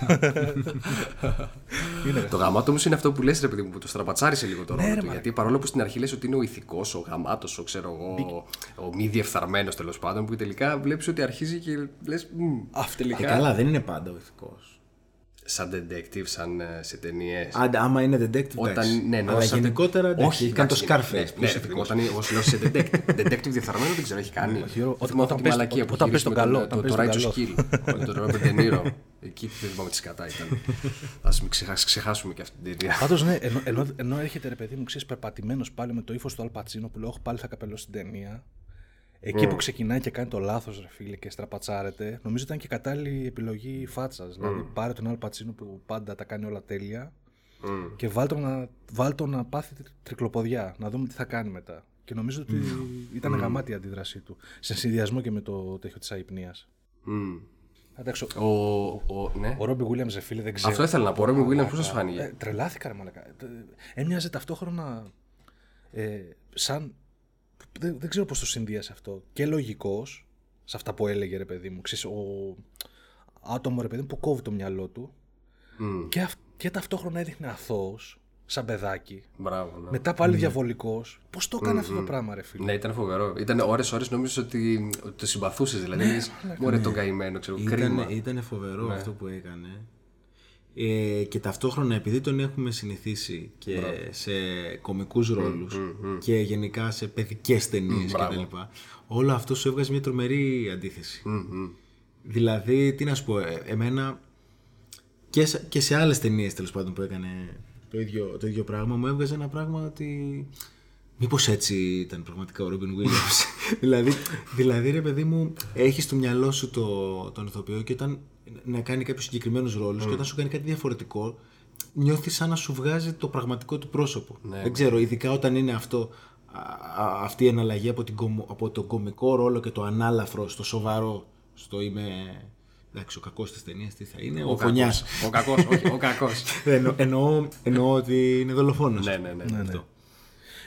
G: Το γαμάτο όμως είναι αυτό που λες ρε παιδί μου, που το στραπατσάρισε λίγο το ρόλο
H: Ναι, ρε,
G: του.
H: μαλάκα.
G: Γιατί παρόλο που στην αρχή λες ότι είναι ο ηθικός, ο γαμάτος, ο ξέρω εγώ, ο μη διεφθαρμένος τέλος πάντων, που τελικά βλέπεις ότι αρχίζει και λες.
H: Αυτό
I: Ε, καλά, δεν είναι πάντα ο ηθικός.
G: σαν detective, σαν ε, σε ταινίες.
I: Άντε, άμα είναι detective,
G: Όταν,
I: εντάξει.
G: ναι, ναι,
I: Αλλά
G: σαν-
I: γενικότερα, εντάξει,
G: όχι,
I: έχει κάνει το
G: εντάξει,
I: Scarface.
G: Ναι,
I: που
G: ναι,
I: είσαι
G: ρε παιδί μου,
I: ευτυχώς.
G: όταν εγώ σου λέω σε detective. detective διεφθαρμένο δεν ξέρω, έχει κάνει.
H: Όχι, Γιώργο,
G: Θυμάμαι
H: όταν-
G: αυτή
H: όταν
G: τη
H: πες-
G: μαλακία που
H: όταν πες
G: γύρισε
H: τον
G: με
H: καλό,
G: το-
H: όταν
G: Το
H: πες
G: το
H: τον
G: Righteous
H: καλό.
G: Kill. Με τον Robert De Niro. Εκεί δεν θυμάμαι τι σκατά ήταν. Ας μην ξεχάσει- ξεχάσουμε και αυτή την ταινία.
H: Πάντως, ναι, ενώ, ενώ, ενώ έρχεται ρε παιδί μου, ξέρεις, περπατημένο πάλι με το ύφος του Αλπατσίνο που λέω: Όχι, πάλι θα καπελώσει την ταινία. Εκεί που ξεκινάει και κάνει το λάθος, ρε φίλε, και στραπατσάρεται, νομίζω ήταν και κατάλληλη επιλογή φάτσας. Δηλαδή, πάρε τον Αλπατσίνο που πάντα τα κάνει όλα τέλεια και βάλ τον, να, βάλ τον να πάθει τρι- τρικλοποδιά, να δούμε τι θα κάνει μετά. Και νομίζω ότι ήταν γαμάτη η αντίδρασή του. Σε συνδυασμό και με το τέτοιο της αϊπνίας.
G: Μμμ.
H: Εντάξει, ο,
G: Ο, ο, ναι.
H: ο Ρόμπι Williams, ρε φίλε, δεν ξέρω.
G: Αυτό ήθελα να πω. Ο Ρόμπι Williams πώς σας
H: Ε,
G: φάνηκε.
H: τρελάθηκα, ρε μαλακά. Ε, Έμοιαζε ταυτόχρονα ε, σαν. Δεν, δεν ξέρω πώς το συνδύασε αυτό. Και λογικός, σε αυτά που έλεγε ρε παιδί μου. Ξέρεις, ο άτομο ρε παιδί μου που κόβει το μυαλό του.
G: Μμ.
H: Και, αυ- και ταυτόχρονα έδειχνε αθώος, σαν παιδάκι.
G: Μπράβο. ναι.
H: Μετά πάλι διαβολικός. Πώς το έκανε αυτό το πράγμα ρε φίλε;
G: Ναι, ήταν φοβερό. Ήταν ώρες-ώρες νόμιζες ότι, ότι το συμπαθούσες. Δηλαδή, λες, μωρέ τον καημένο, ξέρω, κρίμα.
I: Ήταν, ήταν φοβερό
G: Ναι.
I: αυτό που έκανε. Ε, και ταυτόχρονα επειδή τον έχουμε συνηθίσει και σε κομικούς ρόλους και γενικά σε παιδικές ταινίες
G: μπράβο.
I: κτλ. Όλο αυτό σου έβγαζε μια τρομερή αντίθεση. Δηλαδή, τι να σου πω, ε, εμένα και σε, και σε άλλες ταινίες τέλος πάντων που έκανε το ίδιο, το ίδιο πράγμα μου έβγαζε ένα πράγμα ότι μήπως έτσι ήταν πραγματικά ο Ρόμπιν Williams; Δηλαδή, δηλαδή ρε παιδί μου έχεις στο μυαλό σου το, τον ηθοποιό και όταν να κάνει κάποιους συγκεκριμένους ρόλους και όταν σου κάνει κάτι διαφορετικό νιώθεις σαν να σου βγάζει το πραγματικό του πρόσωπο δεν ξέρω ειδικά όταν είναι αυτό α- α- αυτή η εναλλαγή από, την, κομ- από το κομικό ρόλο και το ανάλαφρο στο σοβαρό στο είμαι εντάξει ο κακός της ταινίας τι θα είναι ο, ο φωνιάς
G: Ο κακός, όχι, ο κακός.
I: Εννο, εννοώ, εννοώ ότι είναι δολοφόνος
G: ναι, ναι, ναι.
H: Ναι, ναι.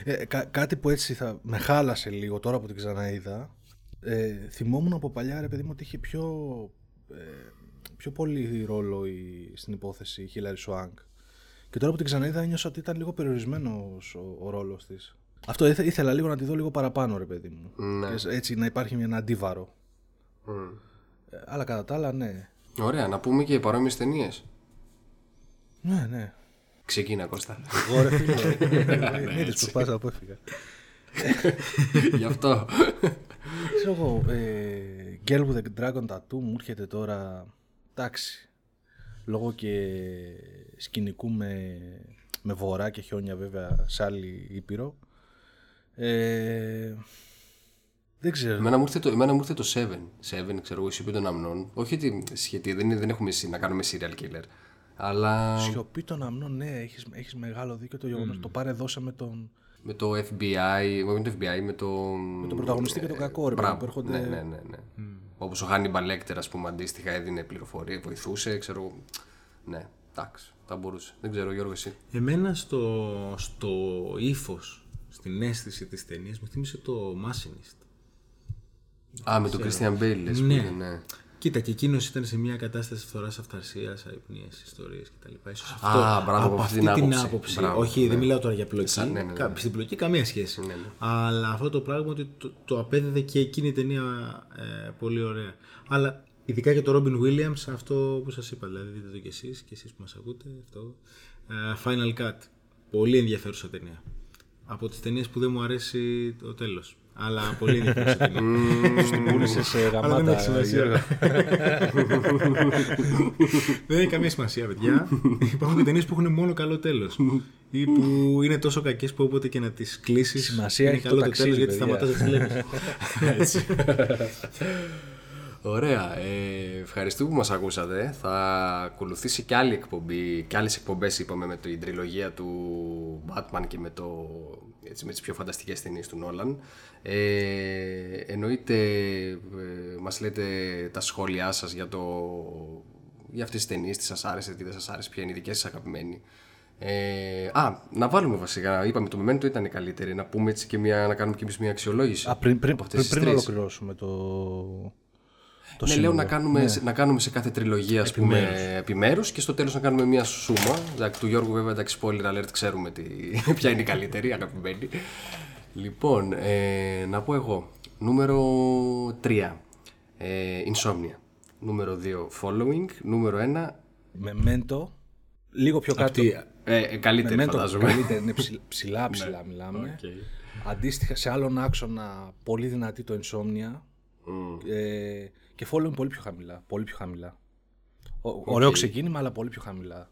H: Ε, κα- κάτι που έτσι θα με χάλασε λίγο τώρα που την ξαναείδα. Ε, θυμόμουν από παλιά ρε παιδί μου ότι είχε πιο, ε, πιο πολύ ρόλο η, στην υπόθεση η Hilary Swank. Και τώρα που την ξαναείδα ένιωσα ότι ήταν λίγο περιορισμένος ο, ο ρόλος της. Αυτό ήθε- ήθελα λίγο να τη δω λίγο παραπάνω ρε παιδί μου.
G: Ναι.
H: Και σ- έτσι να υπάρχει ένα αντίβαρο.
G: Μμ.
H: Ε, αλλά κατά τα άλλα ναι.
G: Ωραία, να πούμε και παρόμοιες ταινίες.
H: Ναι, ναι.
G: Ξεκίνα, Κώστα.
H: Εγώ ρε φίλε. Είδες πως πάσα που έφυγα.
G: Γι' αυτό.
H: Ξέρω εγώ, ε, Girl with the Dragon Tattoo μου έρχεται τώρα, εντάξει, λόγω και σκηνικού με, με βορρά και χιόνια βέβαια σε άλλη ήπειρο. Ε, δεν ξέρω.
G: Εμένα μου ήρθε το, εμένα μου ήρθε το Seven. Seven, ξέρω εγώ, η σιωπή των αμνών. Όχι ότι σχετί, δεν, είναι- δεν έχουμε εσύ να κάνουμε serial killer. Αλλά
H: Σιωπή των αμνών, ναι, έχεις, έχεις μεγάλο δίκιο το γεγονός. Το πάρε δώσε με τον,
G: με το FBI, με το FBI, με το. Με
H: τον πρωταγωνιστή και τον κακό, ρε παιδί μου,
G: Μπράβο,
H: που έρχονται-
G: Ναι, ναι, ναι. ναι. Όπως ο Hannibal Lecter, ας πούμε, αντίστοιχα έδινε πληροφορία, βοηθούσε, ξέρω. εγώ. Ναι, εντάξει, θα μπορούσε. Δεν ξέρω, Γιώργο, εσύ.
I: Εμένα στο, στο ύφος, στην αίσθηση της ταινίας μου θύμισε το Machinist.
G: Α, με τον Christian Bale, λες, που
I: Ναι.
G: είναι, ναι.
I: Κοίτα, και εκείνος ήταν σε μια κατάσταση φθοράς, αυταρσίας, αϊπνίε, ιστορίες κτλ. Ίσως αυτό,
G: Α, μπράβο,
I: από
G: από
I: αυτή
G: αυτή
I: την
G: την
I: άποψη.
G: άποψη. Μπράβο,
I: Όχι,
G: ναι.
I: δεν μιλάω τώρα για πλοκή.
G: Σαν- ναι, ναι, ναι.
I: Κα- Στην πλοκή καμία σχέση.
G: Ναι, ναι.
I: Αλλά αυτό το πράγμα ότι το, το απέδιδε και εκείνη η ταινία ε, πολύ ωραία. Αλλά ειδικά για το Robin Williams, αυτό που σας είπα, δηλαδή δείτε το κι εσείς και εσείς που μας ακούτε. Αυτό, ε, Final Cut. Πολύ ενδιαφέρουσα ταινία. Από τις ταινίες που δεν μου αρέσει το τέλος. Αλλά πολύ ενδιαφέρουσα ταινία.
H: την πούλησε σε
I: Αλλά δεν
H: γαμάτα.
I: έχει σημασία.
H: Γιώργο.
I: Δεν έχει καμία σημασία, παιδιά. Υπάρχουν και ταινίες που έχουν μόνο καλό τέλος. ή που είναι τόσο κακές που όποτε και να τις κλείσεις.
H: Σημασία
I: είναι
H: έχει
I: καλό
H: το
I: το τέλος
H: ταξίδι,
I: γιατί
H: παιδιά.
I: σταματάς να τις βλέπεις.
G: Ωραία. Ε, ευχαριστούμε που μας ακούσατε. Θα ακολουθήσει και άλλη εκπομπή, και άλλες εκπομπές είπαμε με την τριλογία του Batman και με, το, έτσι, με τις πιο φανταστικές ταινίες του Νόλαν. Ε, εννοείται ε, μας λέτε τα σχόλιά σας για, το, για αυτές τις ταινίες, τι σας άρεσε, τι δεν σας άρεσε, ποια είναι η δική σας αγαπημένη. Ε, α, να βάλουμε βασικά, είπαμε το Memento ήταν καλύτερη, να πούμε έτσι και μια, να κάνουμε και εμείς μια αξιολόγηση.
H: Α, πριν, πριν,
G: από αυτές
H: πριν,
G: τις
H: πριν
G: τρεις.
H: ολοκληρώσουμε το. Το
G: ναι,
H: σύνολο.
G: λέω να κάνουμε, σε, να κάνουμε σε κάθε τριλογία ας πούμε, επιμέρους και στο τέλος να κάνουμε μια σούμα. Εντάξει, του Γιώργου βέβαια, εντάξει, spoiler alert, ξέρουμε τι, ποια είναι η καλύτερη, αγαπημένη. Λοιπόν, ε, να πω εγώ. Νούμερο 3. Ε, Insomnia. Νούμερο 2. Following. Νούμερο 1.
H: Memento, λίγο πιο κάτω.
I: Αυτή,
G: Ε, ε, καλύτερη
H: Memento
G: φαντάζομαι.
H: καλύτερη, είναι ψηλά, ψηλά, ψηλά μιλάμε.
G: Οκ.
H: Αντίστοιχα σε άλλον άξονα, πολύ δυνατή το Insomnia. Ε, και Following είναι πολύ πιο χαμηλά. Πολύ πιο χαμηλά. Ο- Ωραίο ξεκίνημα, αλλά πολύ πιο χαμηλά.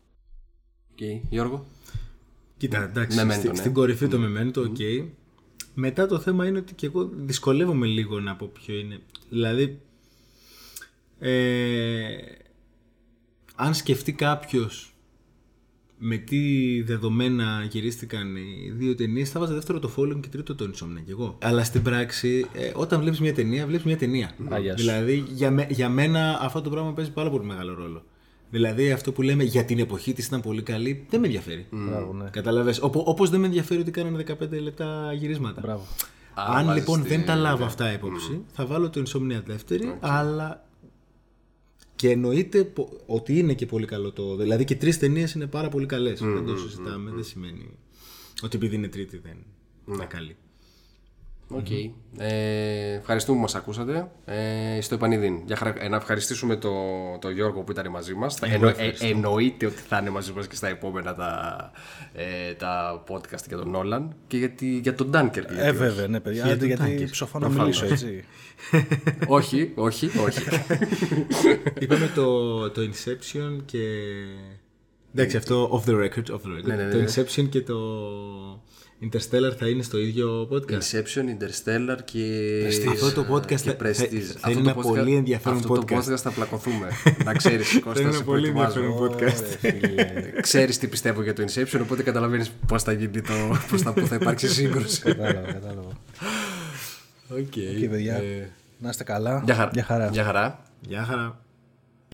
G: Οκ. Γιώργο;
I: Κοίτα, εντάξει,
G: Memento,
I: στη-
G: ναι.
I: στην κορυφή το Memento, OK. Μετά το θέμα είναι ότι και εγώ δυσκολεύομαι λίγο να πω ποιο είναι. Δηλαδή, ε, αν σκεφτεί κάποιος με τι δεδομένα γυρίστηκαν οι δύο ταινίες, θα βάζα δεύτερο το Following και τρίτο το Insomnia κι εγώ. Αλλά στην πράξη, ε, όταν βλέπεις μια ταινία, βλέπεις μια ταινία.
H: Α γεια σου.
I: δηλαδή, για, με- για μένα αυτό το πράγμα παίζει πάρα πολύ μεγάλο ρόλο. Δηλαδή, αυτό που λέμε για την εποχή της ήταν πολύ καλή, δεν με ενδιαφέρει.
H: Μπράβο, ναι.
I: Κατάλαβες. Όπως δεν με ενδιαφέρει ότι κάνανε 15 λεπτά γυρίσματα.
H: Μπράβο.
I: Αν
G: βάζεις
I: λοιπόν
G: τη-
I: δεν τα λάβω
G: ναι.
I: αυτά υπόψη, θα βάλω το Insomnia δεύτερη, αλλά. Και εννοείται πο- ότι είναι και πολύ καλό το. Δηλαδή και τρεις ταινίες είναι πάρα πολύ καλές. δεν το συζητάμε. Δεν σημαίνει ότι επειδή είναι τρίτη δεν είναι καλή.
G: Οκ. Ε, ευχαριστούμε που μας ακούσατε. Ε, στο επανιδείν. Για χαρα... ε, να ευχαριστήσουμε το, το Γιώργο που ήταν μαζί μας.
I: Εγώ
G: Εννο... ε,
I: ευχαριστώ.
G: εννοείται ότι θα είναι μαζί μας και στα επόμενα τα, ε, τα podcast για τον Νόλαν και για, τη, για τον Dunkirk. γιατί
H: Ε,
G: όχι.
H: βέβαια, ναι, παιδιά.
I: Για
H: Άντε,
I: τον
H: γιατί
I: Dunkirk.
H: ψοφώ να μιλήσω, έτσι.
G: όχι, όχι, όχι.
I: Είπαμε το, το Inception και. Εντάξει, αυτό off the record. Off the record.
G: Ναι, ναι, ναι,
I: Το
G: ναι.
I: Inception και το Interstellar θα είναι στο ίδιο podcast;
G: Inception, Interstellar και.
I: Αυτό το podcast
G: και
I: θα-
G: Prestige.
I: θα- θα
G: Αυτό
I: είναι
G: το
I: ένα
G: podcast-
I: πολύ ενδιαφέρον
G: αυτό
I: podcast.
G: το podcast θα πλακωθούμε. να ξέρεις, Κώστα,
I: Θα είναι
G: σε
I: ένα πολύ
G: προετοιμάζω.
I: ενδιαφέρον podcast.
G: Ξέρεις τι πιστεύω για το Inception, οπότε καταλαβαίνεις πώς θα γίνει το. Πώς θα, πού θα υπάρξει σύγκρουση.
H: Κατάλαβα, κατάλαβα.
G: Οκ.
H: Και παιδιά,
G: Ε,
H: να είστε καλά.
G: Γεια χαρά.
H: Γεια χαρά.
G: Γεια χαρά.
I: Γεια χαρά.